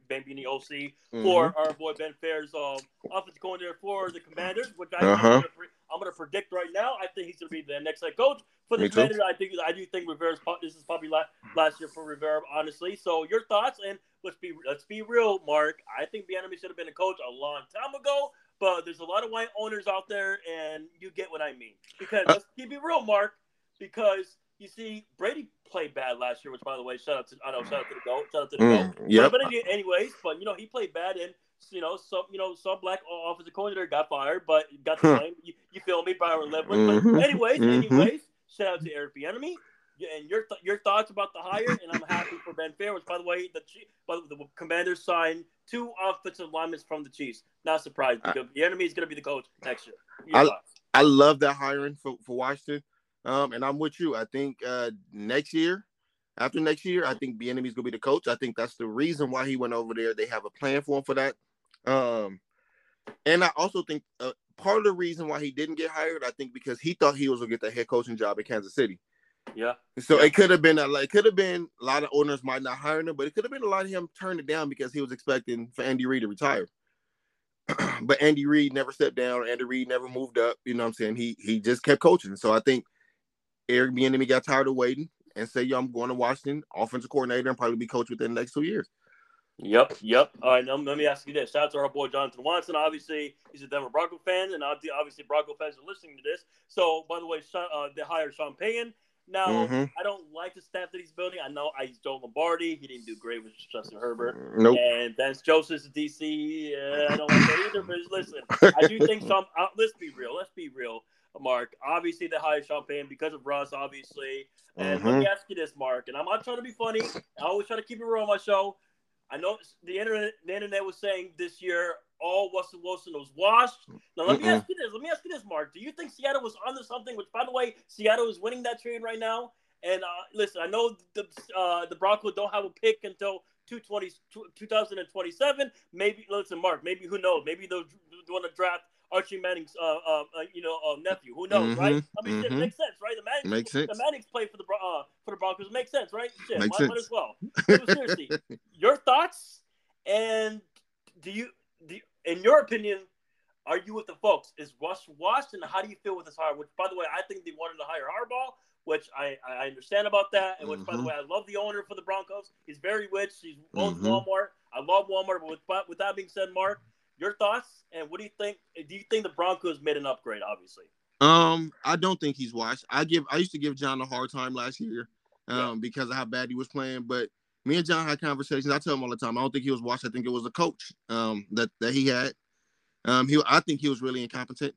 Bambini OC mm-hmm. for our boy Ben Fairs, um, offensive coordinator for the Commanders, which I uh-huh. I'm going to predict right now. I think he's going to be the next head coach for the Commanders. I think I do think Rivera's this is probably last, last year for Rivera, honestly. So your thoughts and let's be let's be real, Marq. I think Bieniemy should have been a coach a long time ago. But there's a lot of white owners out there, and you get what I mean. Because uh, let's keep it real, Marq. Because you see, Brady played bad last year, which, by the way, shout out to I know, shout out to the goat, shout out to the mm, goat. Yeah. But, anyways, but you know, he played bad, and you know, some you know, some black offensive coordinator got fired, but got the blame. you, you feel me, Byron Leftwich. Mm-hmm. But anyways, mm-hmm. anyways, shout out to Eric Bieniemy. And your th- your thoughts about the hire, and I'm happy for Ben Fair, which by the way, the by the, the Commanders signed two offensive linemen from the Chiefs. Not surprised because the enemy is going to be the coach next year. I, I love that hiring for, for Washington. Um, and I'm with you. I think uh, next year, after next year, I think Bieniemy's gonna be the coach. I think that's the reason why he went over there. They have a plan for him for that. Um, and I also think uh, part of the reason why he didn't get hired, I think because he thought he was gonna get the head coaching job in Kansas City. Yeah. So yeah. it could have been a like, could have been a lot of owners might not hire him, but it could have been a lot of him turning it down because he was expecting for Andy Reid to retire. but Andy Reid never stepped down. Andy Reid never moved up. You know what I'm saying? He he just kept coaching. So I think Eric Bieniemy got tired of waiting and say, "Yo, I'm going to Washington, offensive coordinator, and probably be coach within the next two years." Yep, yep. All right, now let me ask you this. Shout out to our boy Jonathan Watson. Obviously, he's a Denver Bronco fan, and obviously Bronco fans are listening to this. So, by the way, uh, they hired Sean Payton. Now, mm-hmm. I don't like the staff that he's building. I know I Joe Lombardi. He didn't do great with Justin Herbert. Nope. And Vance Joseph's DC. Uh, I don't like that either. But listen, I do think some. Uh, let's be real. Let's be real. Marq. Obviously, they hired Payton because of Russ, obviously. And mm-hmm. let me ask you this, Marq, and I'm not trying to be funny. I always try to keep it real on my show. I know the internet, the internet was saying this year all Russell Wilson was washed. Now let Mm-mm. me ask you this. Let me ask you this, Marq. Do you think Seattle was onto something? Which, by the way, Seattle is winning that trade right now. And uh, listen, I know the uh, the Broncos don't have a pick until 2027. Maybe listen, Marq. Maybe who knows? Maybe they'll want to draft Archie Manning's, uh, uh, uh you know, uh, nephew. Who knows, mm-hmm, right? I mean, mm-hmm. it makes sense, right? The Mannings, makes sense. The Mannings play for the uh, for the Broncos. It makes sense, right? Shit, makes sense. as well. But seriously, your thoughts and do you, do you, in your opinion, are you with the folks? Is Russ washed, and how do you feel with this hire? Which, by the way, I think they wanted to hire Harbaugh, which I, I understand about that. And which, mm-hmm. by the mm-hmm. way, I love the owner for the Broncos. He's very rich. He's owns mm-hmm. Walmart. I love Walmart. But with, with that being said, Marq, your thoughts and what do you think? Do you think the Broncos made an upgrade? Obviously. Um, I don't think he's washed. I give I used to give John a hard time last year, um, yeah. because of how bad he was playing. But me and John had conversations. I tell him all the time. I don't think he was washed. I think it was a coach um that that he had. Um, he I think he was really incompetent.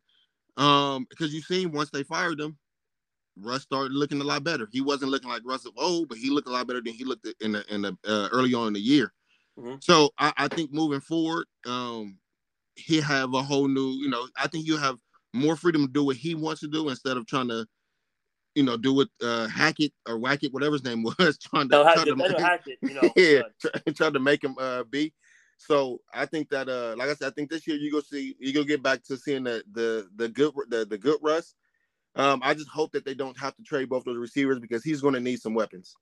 Um, because you seen once they fired him, Russ started looking a lot better. He wasn't looking like Russ of old, but he looked a lot better than he looked in the in the uh, early on in the year. Mm-hmm. So I, I, think moving forward, um, he have a whole new, you know, I think you have more freedom to do what he wants to do instead of trying to, you know, do it, uh, Hackett or Wackett, whatever his name was, trying to, no, try to make, Hackett, you know, yeah, try, try, to make him uh, be. So I think that, uh, like I said, I think this year you go see, you go get back to seeing the the the good the, the good Russ. Um, I just hope that they don't have to trade both those receivers because he's going to need some weapons.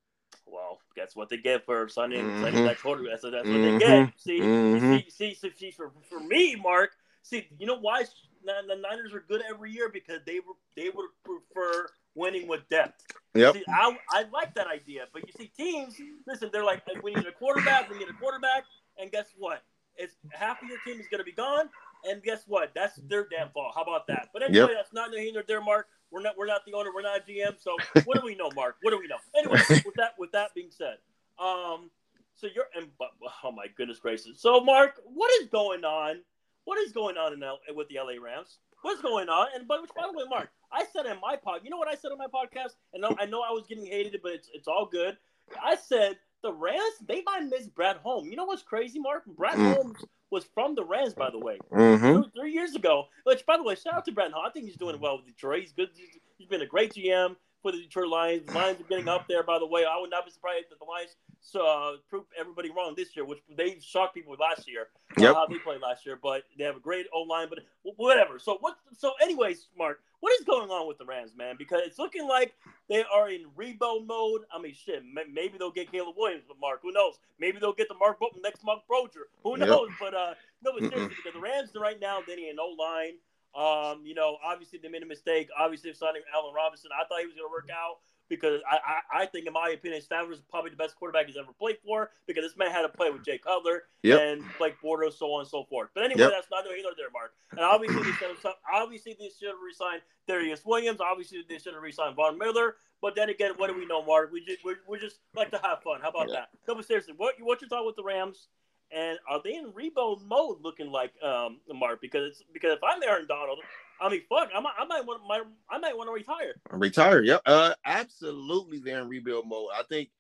Wow. Guess what they get for signing, Mhm. signing that quarterback? That's, that's what Mhm. they get. See, Mhm. see, see, see, for, for me, Marq. See, you know why the the Niners are good every year because they were they would prefer winning with depth. Yep. See, I, I like that idea, but you see, teams listen. They're like, we need a quarterback. We need a quarterback, and guess what? It's half of your team is going to be gone, and guess what? That's their damn fault. How about that? But anyway, Yep. that's not neither here nor there, Mark. We're not we're not the owner. We're not a GM. So what do we know, Marq? What do we know? Anyway, with that with that being said, um, so you're and but oh my goodness gracious. So Marq, what is going on? What is going on in L, with the LA Rams? What's going on? And but by the way, Marq, I said in my pod, you know what I said on my podcast, and I know I was getting hated, but it's it's all good. I said the Rams they might miss Brad Holmes. You know what's crazy, Marq? Brad Mm. Holmes was from the Rams, by the way Mm-hmm. three, three years ago. Which, by the way, shout out to Brad Hall. I think he's doing well with Detroit. He's good. He's been a great GM for the Detroit Lions. The Lions are getting up there. By the way, I would not be surprised if the Lions uh, prove everybody wrong this year, which they shocked people last year. uh, Yep. how they played last year, but they have a great O line. But whatever. So what? So, anyways, Marq, what is going on with the Rams, man? Because it's looking like they are in rebuild mode. I mean, shit. Maybe they'll get Caleb Williams, but Marq, who knows? Maybe they'll get the Marq next Marc Bulger. Who Yep. knows? But uh, no, but Mm-mm. seriously, because the Rams right now they need an O line. Um, you know, obviously they made a mistake. Obviously, signing Allen Robinson, I thought he was going to work out because I, I, I think, in my opinion, Stafford is probably the best quarterback he's ever played for because this man had to play with Jay Cutler Yep. and Blake Bortles, so on and so forth. But anyway, Yep. that's here nor there, Marq. And obviously, they should have, obviously they should have resigned Darious Williams. Obviously, they should have resigned Von Miller. But then again, what do we know, Marq? We just we we just like to have fun. How about Yeah. that? No, but seriously, what what's your thought with the Rams? And are they in rebuild mode, looking like um, Marq? Because it's because if I'm Aaron Donald, I mean, fuck, I might I might want my I might want to retire. Retire. Yep. Uh, absolutely. They're in rebuild mode. I think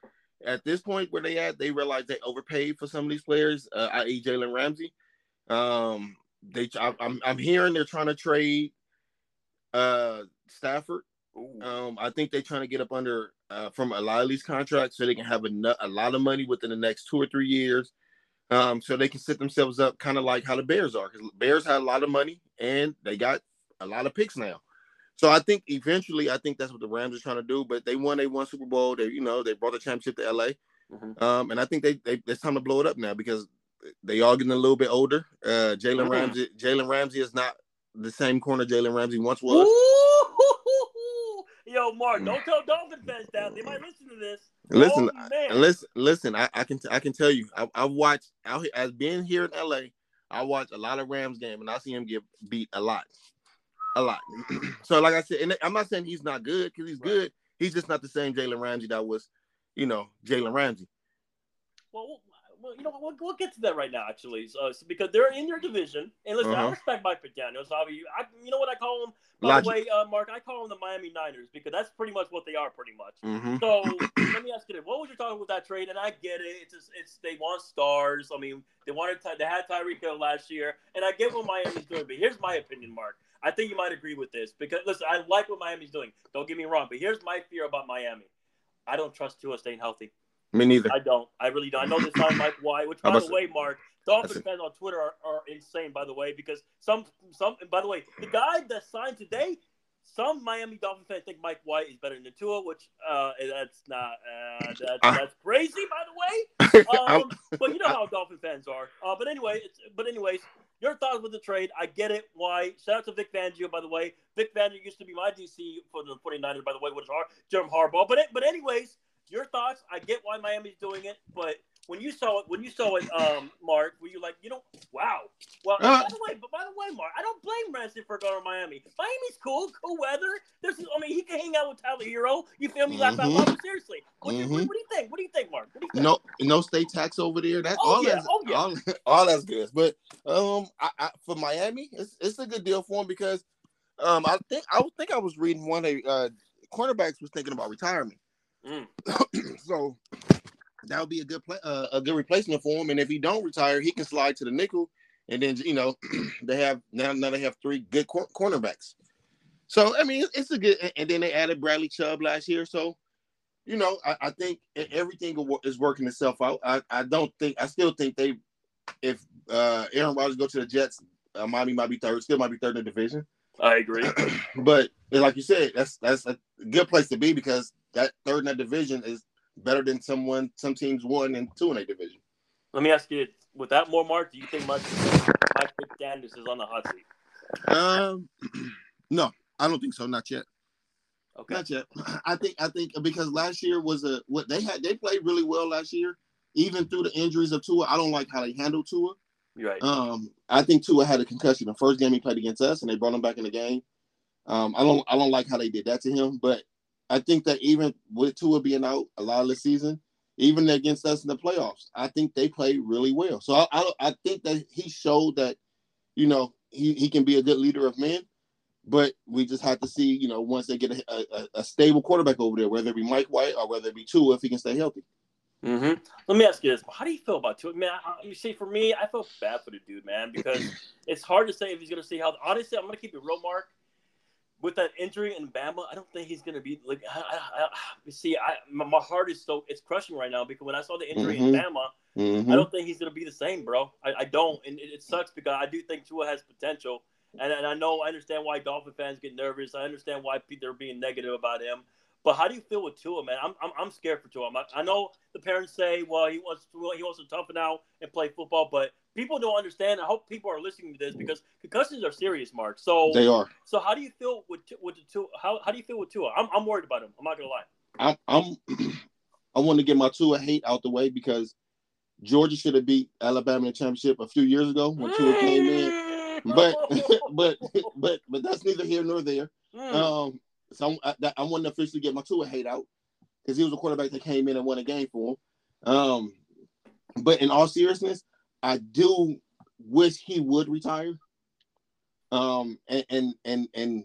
at this point where they at, they realize they overpaid for some of these players, uh, i.e. Jalen Ramsey. Um, they, I, I'm, I'm hearing they're trying to trade, uh, Stafford. Um, I think they're trying to get up under uh, from Eli's contract so they can have a, a lot of money within the next two or three years. Um, so they can set themselves up kind of like how the Bears are. Because Bears had a lot of money and they got a lot of picks now. So I think eventually, I think that's what the Rams are trying to do. But they won, they won Super Bowl. They, you know, they brought the championship to LA. Mhm. Um, and I think they, they it's time to blow it up now because they are getting a little bit older. Uh, Jalen Mhm. Ramsey, Jalen Ramsey is not the same corner Jalen Ramsey once was. Ooh, yo, Marq, don't tell Dolphin fans that they might listen to this. Listen, oh, listen, listen. I, I can I can tell you, I, I watched out here as being here in LA. I watch a lot of Rams game, and I see him get beat a lot, a lot. so, like I said, and I'm not saying he's not good because he's Right. good. He's just not the same Jalen Ramsey that was, you know, Jalen Ramsey. Well, well, you know, we'll, we'll get to that right now, actually. So, so because they're in their division, and listen, I Uh-huh. respect Mike McDaniel. So, I, I, you know what I call them? By Logic. the way, uh, Marq, I call them the Miami Niners because that's pretty much what they are, pretty much. hmm So let me ask you this: What was your talking with that trade? And I get it; it's just, it's they want stars. I mean, they wanted Ty- they had Tyreek Hill last year, and I get what Miami's doing. But here's my opinion, Marq. I think you might agree with this because listen, I like what Miami's doing. Don't get me wrong, but here's my fear about Miami. I don't trust Tua staying healthy. Me neither. I don't. I really don't. I know this sounds Mike White, which by the way, Marq, Dolphins fans on Twitter are, are insane. By the way, because some some and by the way, the guy that signed today, some Miami Dolphin fans think Mike White is better than Tua, which uh, that's not uh, that's, Uh, that's crazy. By the way, um, but you know how Dolphin fans are. Uh, but anyway, it's, but anyways, your thoughts with the trade? I get it. Why? Shout out to Vic Fangio, by the way. Vic Fangio used to be my DC for the 49ers, by the way, which is hard, Jim Harbaugh. But but anyways, your thoughts? I get why Miami's doing it, but when you saw it, when you saw it, um, Marq, were you like, you know, wow? Well, Uh, by the way, but by the way, Marq, I don't blame Ramsey for going to Miami. Miami's cool, cool weather. There's, I mean, he can hang out with Tyler Herro. You feel me? Laugh out Seriously, what, do you, what, Mhm. what do you think? What do you think, Marq? You think? no no state tax over there. That's Oh, all yeah. that's Oh, yeah. all, all that's good. But um I, I for Miami, it's it's a good deal for him because um I think I think I was reading one of uh cornerbacks was thinking about retirement. Mm. so that would be a good play, uh, a good replacement for him. And if he don't retire, he can slide to the nickel, and then you know they have now now they have three good cor- cornerbacks. So I mean, it's a good. and- then they added Bradley Chubb last year, so you know I, I think everything is working itself out. I, I don't think I still think they if uh Aaron Rodgers go to the Jets, uh, Miami might be third, still might be third in the division. I agree. But like you said, that's that's a good place to be because that third in that division is better than someone some teams one and two in a division. Let me ask you, with that more Marq, do you think Mike, Mike McDaniels is on the hot seat? Um, no, I don't think so. Not yet. Okay. Not yet. I think I think because last year was a what they had they played really well last year, even through the injuries of Tua. I don't like how they handled Tua. You're right. Um, I think Tua had a concussion the first game he played against us, and they brought him back in the game. Um, I don't I don't like how they did that to him, but I think that even with Tua being out a lot of the season, even against us in the playoffs, I think they played really well. So I I, I think that he showed that, you know, he, he can be a good leader of men. But we just have to see, you know, once they get a, a, a stable quarterback over there, whether it be Mike White or whether it be Tua, if he can stay healthy. Mm-hmm. Let me ask you this: How do you feel about Tua? Man, I, you see, for me, I feel bad for the dude, man, because it's hard to say if he's going to see how. Honestly, I'm going to keep it real, Marq. With that injury in Bama, I don't think he's going to be like. I, I, I, see, I my, my, heart is so it's crushing right now because when I saw the injury mm-hmm. in Bama, mm-hmm. I don't think he's going to be the same, bro. I, I don't, and it, it, sucks because I do think Tua has potential, and, and I know I understand why Dolphin fans get nervous. I understand why they're being negative about him. But how do you feel with Tua, man? I'm, I'm, I'm scared for Tua. I, I know the parents say, well, he wants to, he wants to toughen out and play football, but people don't understand. I hope people are listening to this because concussions are serious, Marq. So they are. So how do you feel with with the Tua? How, how do you feel with Tua? I'm, I'm worried about him. I'm not gonna lie. I'm, I'm I want to get my Tua hate out the way because Georgia should have beat Alabama in the championship a few years ago when Tua came in. But but but but that's neither here nor there. Mm. Um, so I, I want to officially get my Tua hate out because he was a quarterback that came in and won a game for him. Um, but in all seriousness, I do wish he would retire. Um, and and and, and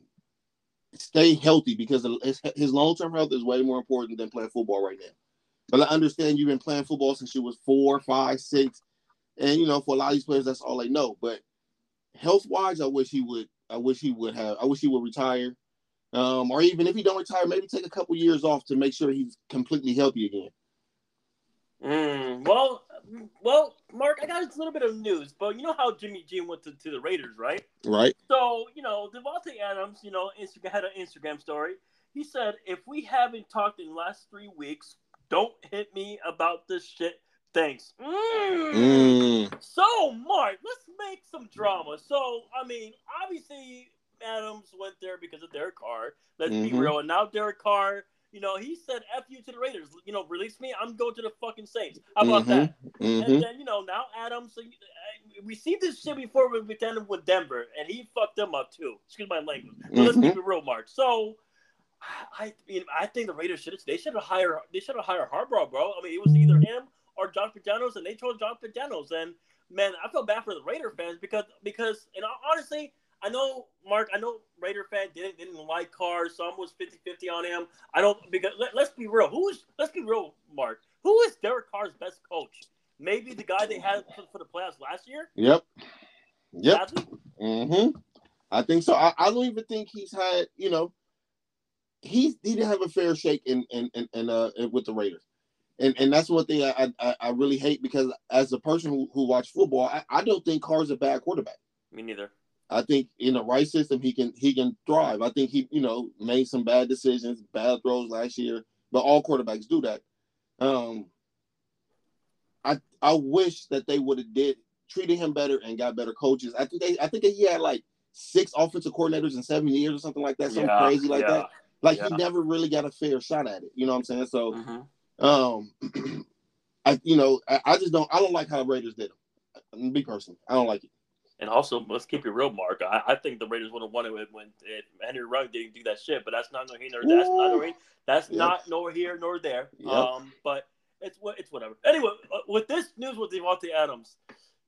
stay healthy because his his long term health is way more important than playing football right now. But I understand you've been playing football since you was four, five, six, and you know for a lot of these players that's all they know. But health wise, I wish he would. I wish he would have. I wish he would retire um, or even if he don't retire, maybe take a couple years off to make sure he's completely healthy again. Mm, well, well, Marq, I got a little bit of news, but you know how Jimmy G went to, to the Raiders, right? Right. So you know, Davante Adams, you know, Instagram had an Instagram story. He said, "If we haven't talked in the last three weeks, don't hit me about this shit." Thanks. Mm. Mm. So, Marq, let's make some drama. So, I mean, obviously, Adams went there because of Derek Carr. Let's mm-hmm. be real. And now Derek Carr, you know, he said "f you" to the Raiders. You know, release me. I'm going to the fucking Saints. How about mm-hmm. that? Mm-hmm. And then you know now Adams. So, we see this shit before with with, with Denver, and he fucked them up too. Excuse my language. But let's keep mm-hmm. it real, Marq. So. I mean, I think the Raiders should they should have hired they should have hired Harbaugh, bro. I mean, it was either him or John McDaniels, and they chose John McDaniels. And man, I feel bad for the Raider fans because because and honestly, I know Marq. I know Raider fan didn't didn't like Carr. Some was 50-50 on him. I don't because let, us be real. Who is let's be real, Marq. Who is Derek Carr's best coach? Maybe the guy they had for, for the playoffs last year. Yep. Yep. Mm-hmm. I think so. I, I, don't even think he's had. You know, he's he didn't have a fair shake in in in, in uh with the Raiders. And, and that's one thing I, I, I really hate because as a person who, who watched football, I, I don't think Carr's a bad quarterback. Me neither. I think in the right system he can he can thrive. I think he you know made some bad decisions, bad throws last year, but all quarterbacks do that. Um, I I wish that they would have did treated him better and got better coaches. I think they I think he had like six offensive coordinators in seven years or something like that, something yeah, crazy like yeah, that. Like yeah. he never really got a fair shot at it. You know what I'm saying? So, mm-hmm. um, I you know I, I, just don't I don't like how Raiders did him. Be personal, I don't like it. And also, let's keep it real, Marq. I, I think the Raiders would have won it when it, Henry Rugg didn't do that shit. But that's not nor here nor that's not nor that's yep. not nor here nor there. Yep. Um, but it's what it's whatever. Anyway, uh, with this news with Davante Adams,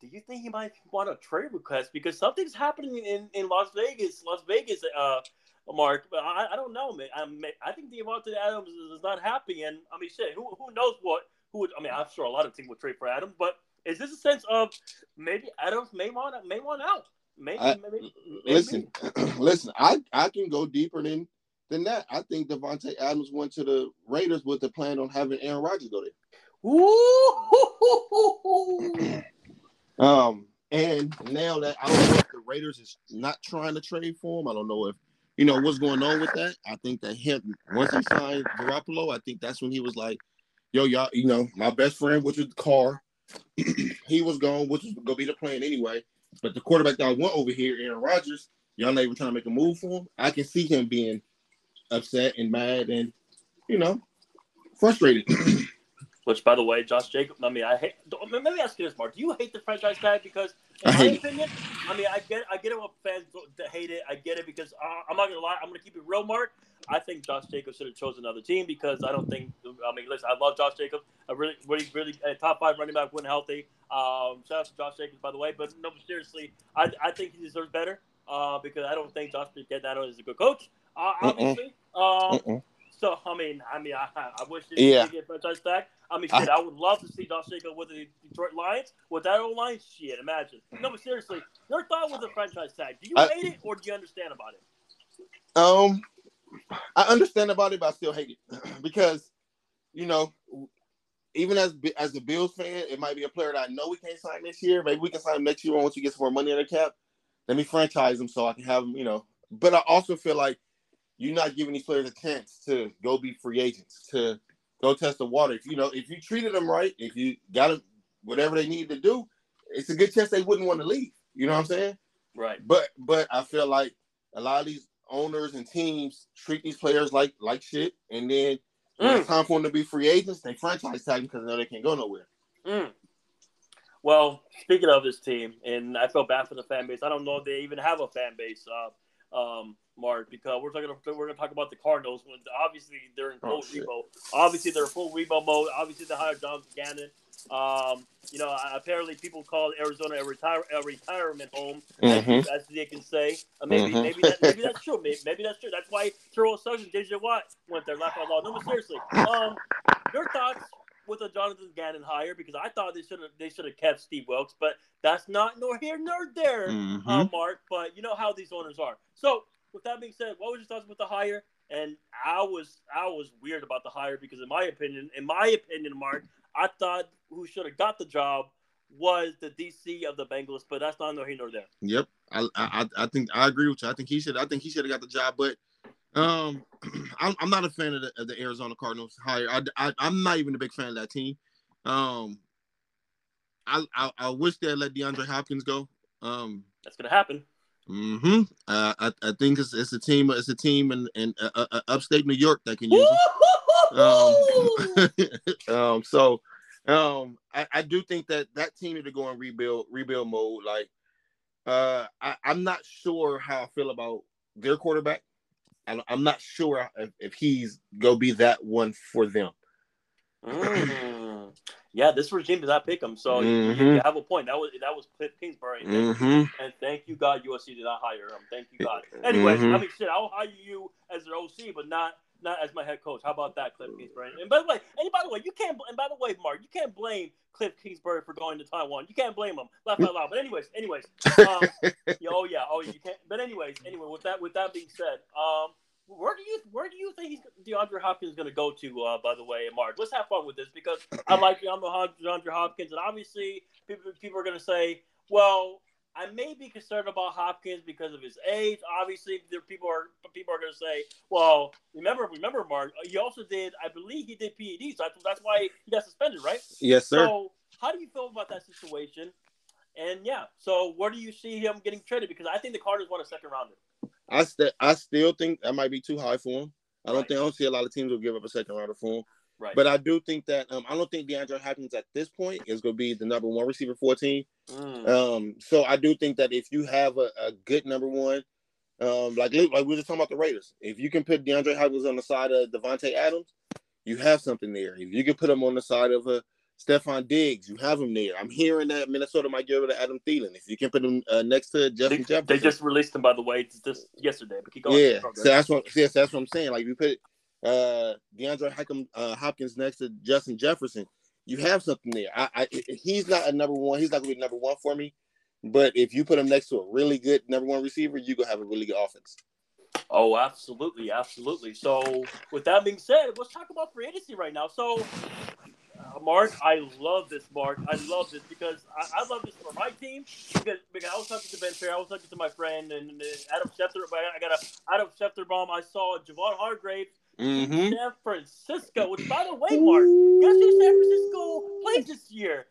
do you think he might want a trade request because something's happening in, in Las Vegas? Las Vegas, uh, Marq. But I, I don't know, man. I, I think Davante Adams is not happy, and I mean, shit. Who who knows what? Who would? I mean, I'm sure a lot of teams would trade for Adams, but is this a sense of maybe Adams may want may want out? Maybe, I, maybe, maybe. Listen, listen. I I can go deeper than than that. I think Davante Adams went to the Raiders with the plan on having Aaron Rodgers go there. Ooh. um, and now that I don't know if the Raiders is not trying to trade for him. I don't know if you know what's going on with that. I think that him once he signed Garoppolo, I think that's when he was like, yo, y'all, you know, my best friend, which was Carr, he was gone, which was gonna be the plan anyway. But the quarterback that I want over here, Aaron Rodgers, y'all not even trying to make a move for him. I can see him being upset and mad and you know frustrated. Which, by the way, Josh Jacobs. I mean, I hate. Let me ask you this, Marq. Do you hate the franchise tag? Because, in my opinion, I mean, I get, I get it. What fans hate it. I get it because uh, I'm not gonna lie. I'm gonna keep it real, Marq. I think Josh Jacobs should have chosen another team because I don't think. I mean, listen, I love Josh Jacobs. A really, really, really a top five running back when healthy. Um, shout out to Josh Jacobs, by the way. But no, seriously, I, I think he deserves better uh, because I don't think Josh Jacobs is a good coach. Uh, obviously. Um, so I mean, I mean, I, I wish this yeah. get franchise tag. I mean, shit, I, I, would love to see Josh Jacobs with the Detroit Lions with that old line. Shit, imagine. No, but seriously, your thought with the franchise tag? Do you I, hate it or do you understand about it? Um, I understand about it, but I still hate it because, you know, even as as a Bills fan, it might be a player that I know we can't sign this year. Maybe we can sign him next year once we get some more money in the cap. Let me franchise him so I can have him, you know. But I also feel like you're not giving these players a chance to go be free agents, to go test the water. If you know, if you treated them right, if you got them whatever they need to do, it's a good chance they wouldn't want to leave. You know what I'm saying? Right. But but I feel like a lot of these owners and teams treat these players like like shit, and then when mm. it's time for them to be free agents, they franchise tag them because they know they can't go nowhere. Mm. Well, speaking of this team, and I feel bad for the fan base. I don't know if they even have a fan base. Uh, um, Marq, because we're talking we're going to talk about the Cardinals when obviously they're in full oh, rebuild. Obviously they're full rebuild mode. Obviously they hired John Gannon. Um, you know, apparently people call Arizona a retire a retirement home, mm-hmm. as, as, they can say. Uh, maybe mm-hmm. maybe that, maybe that's true. Maybe, maybe, that's true. That's why Terrell Suggs and JJ Watt went there. Laugh out loud. No, but seriously, um, your thoughts with a Jonathan Gannon hire because I thought they should have they should have kept Steve Wilks, but that's not nor here nor there, mm-hmm. uh, Marq. But you know how these owners are. So with that being said, what was your thoughts about the hire? And I was I was weird about the hire because in my opinion, in my opinion, Marq, I thought who should have got the job was the DC of the Bengals, but that's not nor here nor there. Yep, I, I I think I agree with you. I think he should. I think he should have got the job, but um, I'm, I'm not a fan of the, of the Arizona Cardinals hire. I, I am not even a big fan of that team. Um, I I, I wish they let DeAndre Hopkins go. Um, that's gonna happen. Mm-hmm. Uh, I, I think it's, it's a team. It's a team in, in uh, uh, upstate New York that can use um, um, so um, I, I do think that that team need to go in rebuild rebuild mode. Like, uh, I, I'm not sure how I feel about their quarterback. I, am not sure if, if, he's go be that one for them. Mm. Yeah, this regime did not pick him, so mm-hmm. you, you, have a point. That was that was Cliff Kingsbury, and, mm-hmm. and thank you God USC did not hire him. Thank you God. Anyways, mm-hmm. I mean, shit, I'll hire you as an OC, but not not as my head coach. How about that, Cliff Kingsbury? And by the way, and by the way, you can't. And by the way, Marq, you can't blame Cliff Kingsbury for going to Taiwan. You can't blame him. Laugh out loud. But anyways, anyways, um, yeah, oh yeah, oh you can't. But anyways, anyway, with that with that being said, um, where do you where do you think he's, DeAndre Hopkins is going to go to? Uh, by the way, Marq, let's have fun with this because I like DeAndre Hopkins, and obviously people people are going to say, well, I may be concerned about Hopkins because of his age. Obviously, there people are people are going to say, well, remember remember Marq, he also did I believe he did PED, so that's why he got suspended, right? Yes, sir. So how do you feel about that situation? And yeah, so where do you see him getting traded? Because I think the Cardinals want a second rounder. I st- I still think that might be too high for him. I don't right. think I don't see a lot of teams will give up a second rounder for him. Right. But I do think that um, I don't think DeAndre Hopkins at this point is going to be the number one receiver for a team. Mm. Um, so I do think that if you have a, a good number one, um, like like we were just talking about the Raiders, if you can put DeAndre Hopkins on the side of Davante Adams, you have something there. If you can put him on the side of a Stefon Diggs, you have him there. I'm hearing that Minnesota might get rid of Adam Thielen. If you can put him uh, next to Justin they, Jefferson, they just released him by the way just yesterday. But keep going. Yeah, so that's what yes, that's what I'm saying. Like you put uh, DeAndre uh, Hopkins next to Justin Jefferson, you have something there. I, I, he's not a number one. He's not gonna be number one for me. But if you put him next to a really good number one receiver, you gonna have a really good offense. Oh, absolutely, absolutely. So, with that being said, let's talk about free agency right now. So, Marq, I love this, Marq. I love this because I, I, love this for my team because, because I was talking to Ben Fair, I was talking to my friend and uh, Adam Schefter. I got a Adam Schefterbaum. I saw Javon Hargrave Mm-hmm. San Francisco. Which, by the way, Marq, guess who San Francisco plays this year?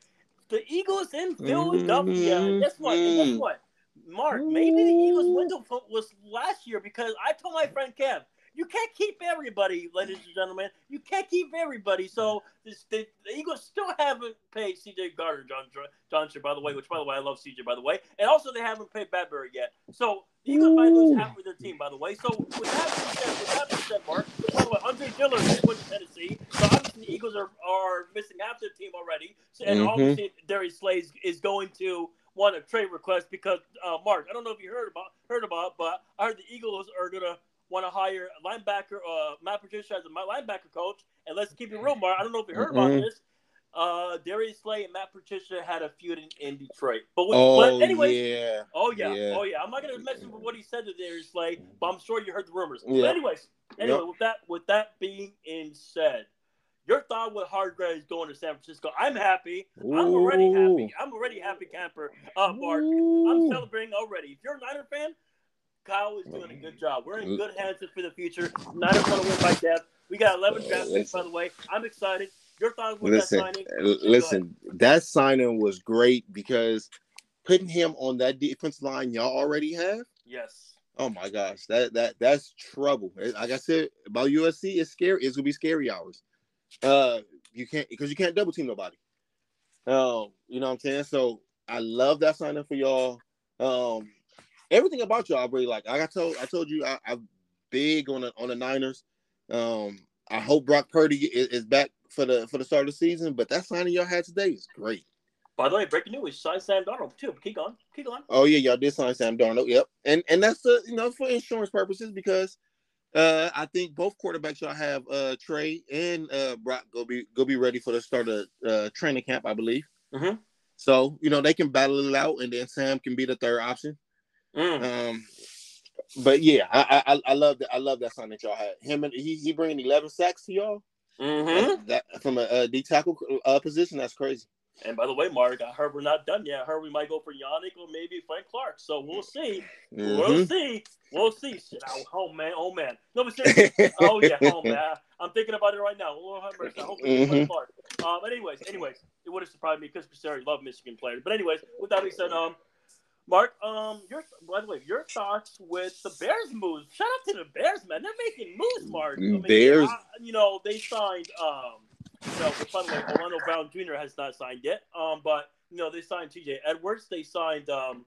The Eagles in Philadelphia. Mhm. Guess what? And guess what? Marq, maybe the Eagles window was last year because I told my friend Kev, you can't keep everybody, ladies and gentlemen. You can't keep everybody. So this, the, the Eagles still haven't paid C.J. Gardner John Johnson, by the way. Which, by the way, I love C.J. By the way, and also they haven't paid Bradbury yet. So the Eagles might lose half of their team, by the way. So with that being said, with that being said, Marq, by the way, Andre Dillard went to Tennessee. So obviously the Eagles are, are missing half their team already. So, and Mhm. obviously Darius Slay is- is going to want a trade request because uh, Marq, I don't know if you heard about heard about, but I heard the Eagles are gonna want to hire a linebacker, uh, Matt Patricia as a linebacker coach. And let's keep it real, Marq. I don't know if you heard about Mhm. this. Uh, Darius Slay and Matt Patricia had a feud in, in Detroit. But, with, Oh but anyway, yeah. Oh yeah, Yeah. oh yeah. I'm not gonna mention what he said to Darius Slay, but I'm sure you heard the rumors. Yeah. But anyways, anyway, Yep. with that with that being in said, your thought with Hargrave is going to San Francisco. I'm happy. I'm already happy. I'm already happy camper. Uh, Marq, I'm celebrating already. If you're a Niner fan, Kyle is doing a good job. We're in good hands for the future. Niners gonna win by death. We got 11 Uh, draft picks, by the way. I'm excited. Your thoughts with Listen, that signing? listen. That signing was great because putting him on that defense line y'all already have. Yes. Oh my gosh, that that that's trouble. Like I said about USC, it's scary. It's gonna be scary hours. Uh, you can't because you can't double team nobody. Um, you know what I'm saying. So I love that signing for y'all. Um, everything about y'all I really like. Like I told I told you I, I'm big on the on the Niners. Um, I hope Brock Purdy is, is back for the for the start of the season. But that signing y'all had today is great. By the way, breaking news: we signed Sam Darnold too. Keep going. Keep going. Oh yeah, y'all did sign Sam Darnold. Yep, and and that's the you know for insurance purposes because uh I think both quarterbacks y'all have uh Trey and uh Brock go be go be ready for the start of uh training camp, I believe. Mhm. So you know they can battle it out, and then Sam can be the third option. Mm. Um, but yeah, I I, I love that I love that sign that y'all had. Him and he he bringing eleven sacks to y'all. Mm-hmm. That from a, a D tackle uh, position, that's crazy. And by the way, Marq, I heard we're not done yet. I heard we might go for Yannick or maybe Frank Clark. So we'll see. We'll Mhm. see. We'll see. Shit, oh, oh man, oh man. No, but seriously. oh yeah, oh man. I'm thinking about it right now. Lord have mercy. I hope get Frank Clark. Um, anyways, anyways, it would have surprised me because Cassari love Michigan players. But anyways, with that being said, um, Marq, um, your by the way, your thoughts with the Bears moves? Shout out to the Bears, man. They're making moves, Marq. I mean, Bears- you know, they signed um, you know, by the way, Orlando Brown Jr. has not signed yet. Um, but you know, they signed T.J. Edwards. They signed um,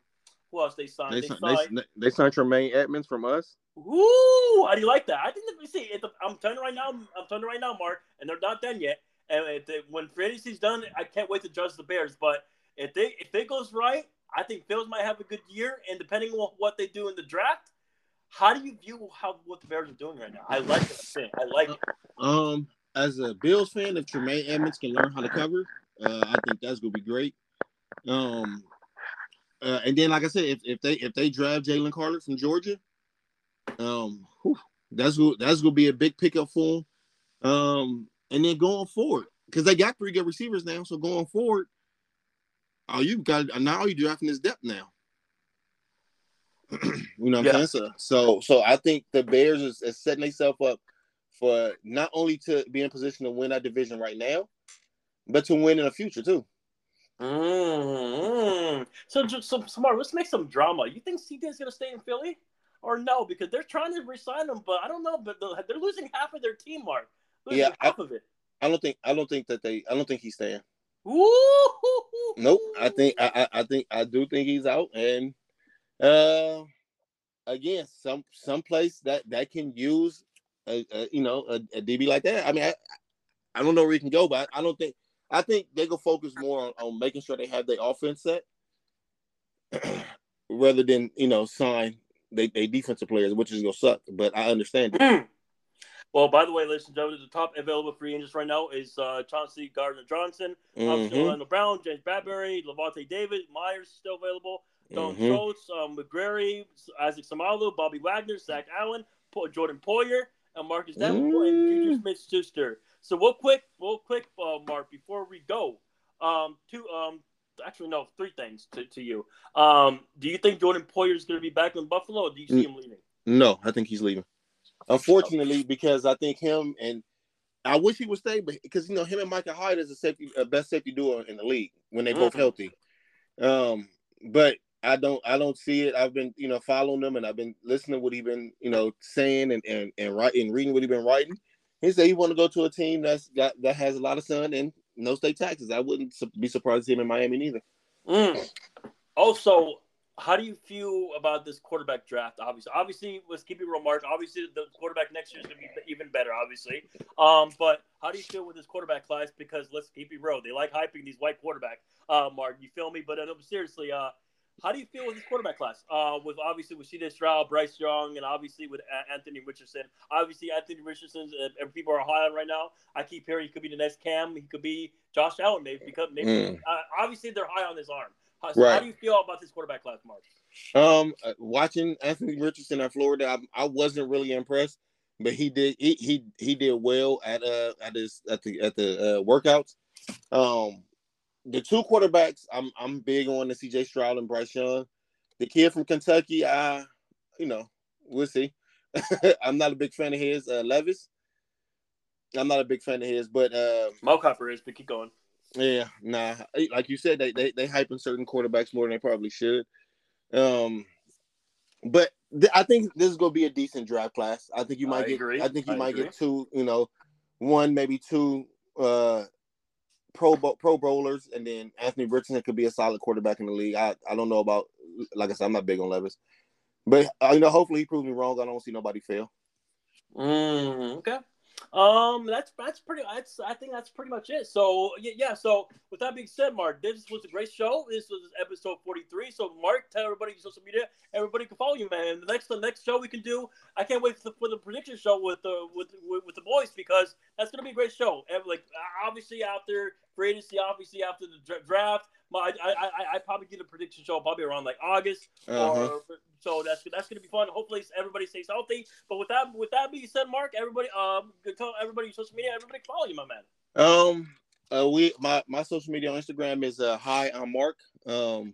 who else? They signed. They, They, signed, they, they signed Tremaine Edmunds from us. Ooh, how do you like that? I think that we see. It, I'm telling you right now. I'm telling you right now, Marq, and they're not done yet. And if they, when free agency's done, I can't wait to judge the Bears. But if they if it goes right, I think Bills might have a good year. And depending on what they do in the draft, how do you view how what the Bears are doing right now? I like it. I'm saying I like it. Um, as a Bills fan, if Tremaine Edmunds can learn how to cover, uh, I think that's gonna be great. Um, uh, and then like I said, if, if they if they draft Jalen Carter from Georgia, um, whew, that's that's gonna be a big pickup for them. Um, and then going forward, because they got three good receivers now, so going forward, oh, you got now you're drafting this depth now. you know what Yeah. I'm saying? So, so, I think the Bears is, is setting themselves up for not only to be in position to win that division right now, but to win in the future too. Mm-hmm. So, just so smart. Let's make some drama. You think CJ's gonna stay in Philly, or no? Because they're trying to resign him, but I don't know. But they're losing half of their team, Marq. Losing Yeah, I- half of it. I don't think I don't think that they I don't think he's staying. Ooh. Nope. I think I, I I think I do think he's out and uh again some some place that that can use a, a you know a, a DB like that. I mean I I don't know where he can go, but I don't think I think they go focus more on, on making sure they have their offense set rather than you know sign they, they defensive players, which is gonna suck. But I understand. Mm. Well, by the way, ladies and gentlemen, the top available free agents right now is uh, Chauncey Gardner Johnson, Mhm, Orlando Brown, James Bradbury, Lavonte David, Myers still available, Don mhm. Schultz, um, McGary, Isaac Seumalo, Bobby Wagner, Zach Allen, Po- Jordan Poyer, and Marcus Davenport, and Juju Mm. Smith-Schuster. So, real quick, real quick, uh, Marq, before we go, um, two, um, actually no, three things to, to you. Um, do you think Jordan Poyer is going to be back in Buffalo, or do you see him leaving? No, I think he's leaving. Unfortunately, because I think him and I wish he would stay, but because you know him and Micah Hyde is a safety, a best safety duo in the league when they both Mhm. healthy. Um, but I don't, I don't see it. I've been, you know, following them and I've been listening to what he's been, you know, saying and and and writing, reading what he's been writing. He said he want to go to a team that's got that has a lot of sun and no state taxes. I wouldn't be surprised to see him in Miami neither. Mm. Also, how do you feel about this quarterback draft? Obviously, obviously, let's keep it real, Marq. Obviously, the quarterback next year is going to be even better. Obviously, um, but how do you feel with this quarterback class? Because let's keep it real, they like hyping these white quarterbacks. uh, Marq. You feel me? But uh, no, seriously, uh, how do you feel with this quarterback class? Uh, with obviously with C.J. Stroud, Bryce Young, and obviously with Anthony Richardson. Obviously, Anthony Richardson, uh, people are high on right now. I keep hearing he could be the next Cam. He could be Josh Allen, maybe. Because maybe Mm. uh, obviously they're high on his arm. How, so how do you feel about this quarterback class, Marq? Um, uh, watching Anthony Richardson at Florida, I, I wasn't really impressed, but he did he he he did well at uh at his at the at the uh, workouts. Um, the two quarterbacks, I'm I'm big on the C.J. Stroud and Bryce Young. The kid from Kentucky, I you know we'll see. I'm not a big fan of his, uh, Levis. I'm not a big fan of his, but uh, Mo Copper is, but keep going. Yeah, nah. Like you said, they they they hyping certain quarterbacks more than they probably should. Um, but th- I think this is gonna be a decent draft class. I think you might I get. agree. I think you I might agree. get two. You know, one maybe two uh pro Bo- pro bowlers, and then Anthony Richardson could be a solid quarterback in the league. I I don't know about. Like I said, I'm not big on Levis, but uh, you know, hopefully he proves me wrong. I don't see nobody fail. Mm, okay. Um, that's that's pretty. That's I think that's pretty much it. So yeah. So with that being said, Marq, this was a great show. This was episode forty three. So Marq, tell everybody your social media. Everybody can follow you, man. The next the next show we can do. I can't wait for the, for the prediction show with the with, with with the boys because that's gonna be a great show. And like obviously after free agency, obviously after the draft. My, I, I, I, I probably get a prediction show probably around like August, Uh-huh. or so that's that's gonna be fun. Hopefully everybody stays healthy. But with that with that being said, Marq, everybody um tell everybody your social media, everybody follow you, my man. Um, uh, we my my social media on Instagram is uh hi I'm Marq. Um,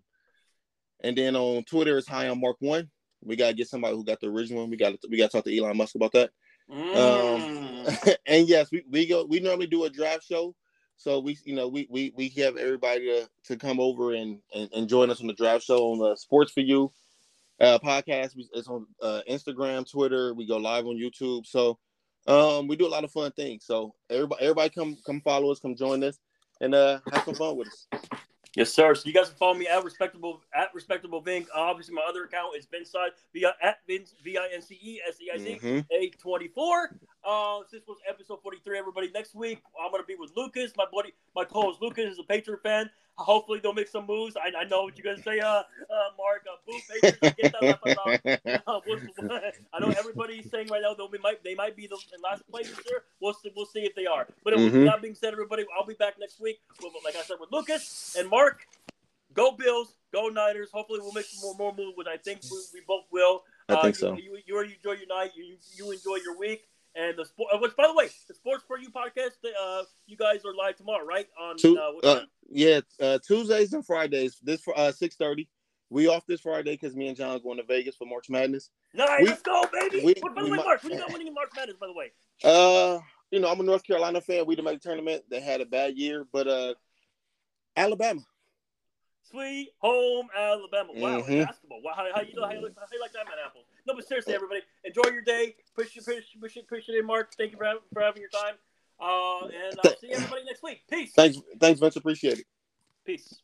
and then on Twitter it's hi I'm Marq One. We gotta get somebody who got the original one. We got to we got to talk to Elon Musk about that. Mm. and yes, we, we go we normally do a draft show. So we you know we we, we have everybody to, to come over and, and, and join us on the draft show on the Sports for You uh podcast. It's on uh, Instagram, Twitter. We go live on YouTube. So um we do a lot of fun things. So everybody everybody come come follow us, come join us, and uh have some fun with us. Yes, sir. So you guys can follow me at respectable at respectable Vink. Obviously, my other account is Vinside via at Vince V I N C E S E I Z Mhm. eight twenty four. Uh, this was episode forty three. Everybody, next week I'm gonna be with Lucas, my buddy, my co-host Lucas is a Patriot fan. Hopefully they'll make some moves. I, I know what you're gonna say, uh, uh Marq. Uh, boo Patriots, get that left out. Uh, I know everybody's saying right now they'll be might they might be the last place this year. We'll see, we'll see if they are. But with Mhm. that being said, everybody, I'll be back next week. With, like I said, with Lucas and Marq. Go Bills, go Niners. Hopefully, we'll make some more more moves, which I think we, we both will. I think you, so. You, you, enjoy your night. You, you enjoy your week. And the sport. Which, by the way, the Sports for You podcast. Uh, you guys are live tomorrow, right? On Two, uh, uh, yeah, uh, Tuesdays and Fridays. This for uh six thirty. We off this Friday because me and John going to Vegas for March Madness. Nice, we- let's go, baby. we- What- by the way, might- Marq, what you got winning in March Madness? By the way, Uh, you know, I'm a North Carolina fan. We didn't make the tournament. They had a bad year, but uh, Alabama. Sweet Home Alabama. Wow, Mhm. basketball. Wow, how, how you know how you, how you like that, man? Apple. No, but seriously, everybody, enjoy your day. Appreciate, appreciate, appreciate, appreciate it, push it in, Marq. Thank you for having, for having your time. Uh, and I'll see everybody next week. Peace. Thanks, thanks, much Appreciate it. Peace.